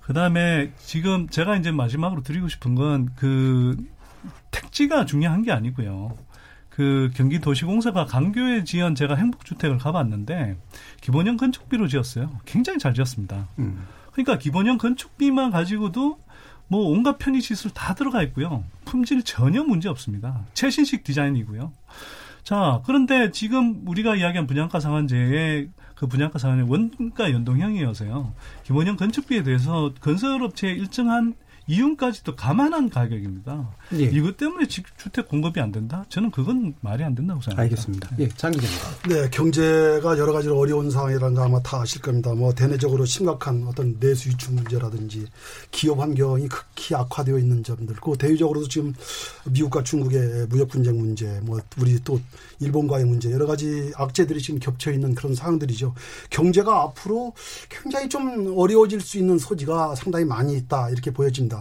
그 다음에 지금 제가 이제 마지막으로 드리고 싶은 건 그 택지가 중요한 게 아니고요. 그 경기도시공사가 강교에 지은 제가 행복주택을 가봤는데 기본형 건축비로 지었어요. 굉장히 잘 지었습니다. 음. 그러니까 기본형 건축비만 가지고도 뭐 온갖 편의시설 다 들어가 있고요. 품질 전혀 문제 없습니다. 최신식 디자인이고요. 자, 그런데 지금 우리가 이야기한 분양가 상한제의 그 분양가 상한제 원가 연동형이어서요. 기본형 건축비에 대해서 건설업체의 일정한 이윤까지도 감안한 가격입니다. 예. 이것 때문에 주택 공급이 안 된다? 저는 그건 말이 안 된다고 생각합니다. 알겠습니다. 예, 장 기자입니다. 네, 경제가 여러 가지로 어려운 상황이라는 거 아마 다 아실 겁니다. 뭐 대내적으로 심각한 어떤 내수 유출 문제라든지 기업 환경이 극히 악화되어 있는 점들, 그 대외적으로도 지금 미국과 중국의 무역 분쟁 문제, 뭐 우리 또 일본과의 문제 여러 가지 악재들이 지금 겹쳐 있는 그런 상황들이죠. 경제가 앞으로 굉장히 좀 어려워질 수 있는 소지가 상당히 많이 있다 이렇게 보여진다.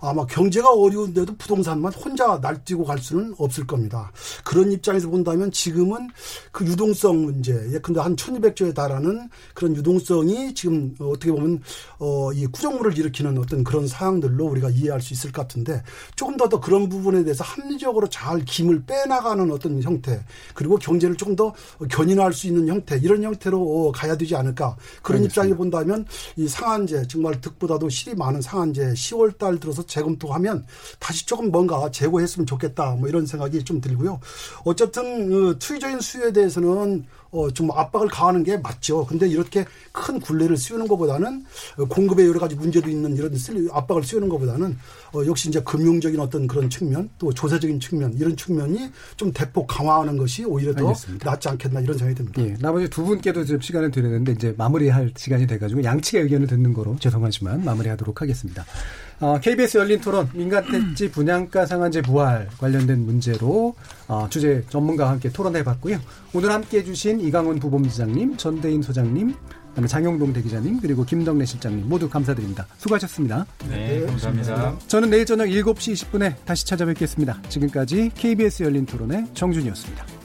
아마 경제가 어려운데도 부동산만 혼자 날뛰고 갈 수는 없을 겁니다. 그런 입장에서 본다면 지금은 그 유동성 문제, 예컨대 한 1200조에 달하는 그런 유동성이 지금 어떻게 보면 어, 이 구정물을 일으키는 어떤 그런 사항들로 우리가 이해할 수 있을 것 같은데 조금 더 더 그런 부분에 대해서 합리적으로 잘 김을 빼나가는 어떤 형태 그리고 경제를 조금 더 견인할 수 있는 형태 이런 형태로 가야 되지 않을까 그런 알겠습니다. 입장에 본다면 이 상한제 정말 득보다도 실이 많은 상한제 10월 달 들어서 재검토하면 다시 조금 뭔가 재고했으면 좋겠다. 뭐 이런 생각이 좀 들고요. 어쨌든 그 투의적인 수요에 대해서는 어, 좀 압박을 가하는 게 맞죠. 근데 이렇게 큰 굴레를 씌우는 것보다는 공급에 여러 가지 문제도 있는 이런 압박을 씌우는 것보다는 어, 역시 이제 금융적인 어떤 그런 측면 또 조세적인 측면 이런 측면이 좀 대폭 강화하는 것이 오히려 더 알겠습니다. 낫지 않겠나 이런 생각이 듭니다. 예, 나머지 두 분께도 좀 시간을 드리는데 이제 마무리할 시간이 돼가지고 양측의 의견을 듣는 거로 죄송하지만 마무리하도록 하겠습니다. 어, KBS 열린 토론 민간 택지 분양가 상한제 부활 관련된 문제로 어, 주제 전문가와 함께 토론해 봤고요. 오늘 함께 해 주신 이강훈 부본부장님, 전대인 소장님, 그다음에 장용동 대기자님 그리고 김덕래 실장님 모두 감사드립니다. 수고하셨습니다. 네, 감사합니다. 저는 내일 저녁 7시 20분에 다시 찾아뵙겠습니다. 지금까지 KBS 열린 토론의 정준이었습니다.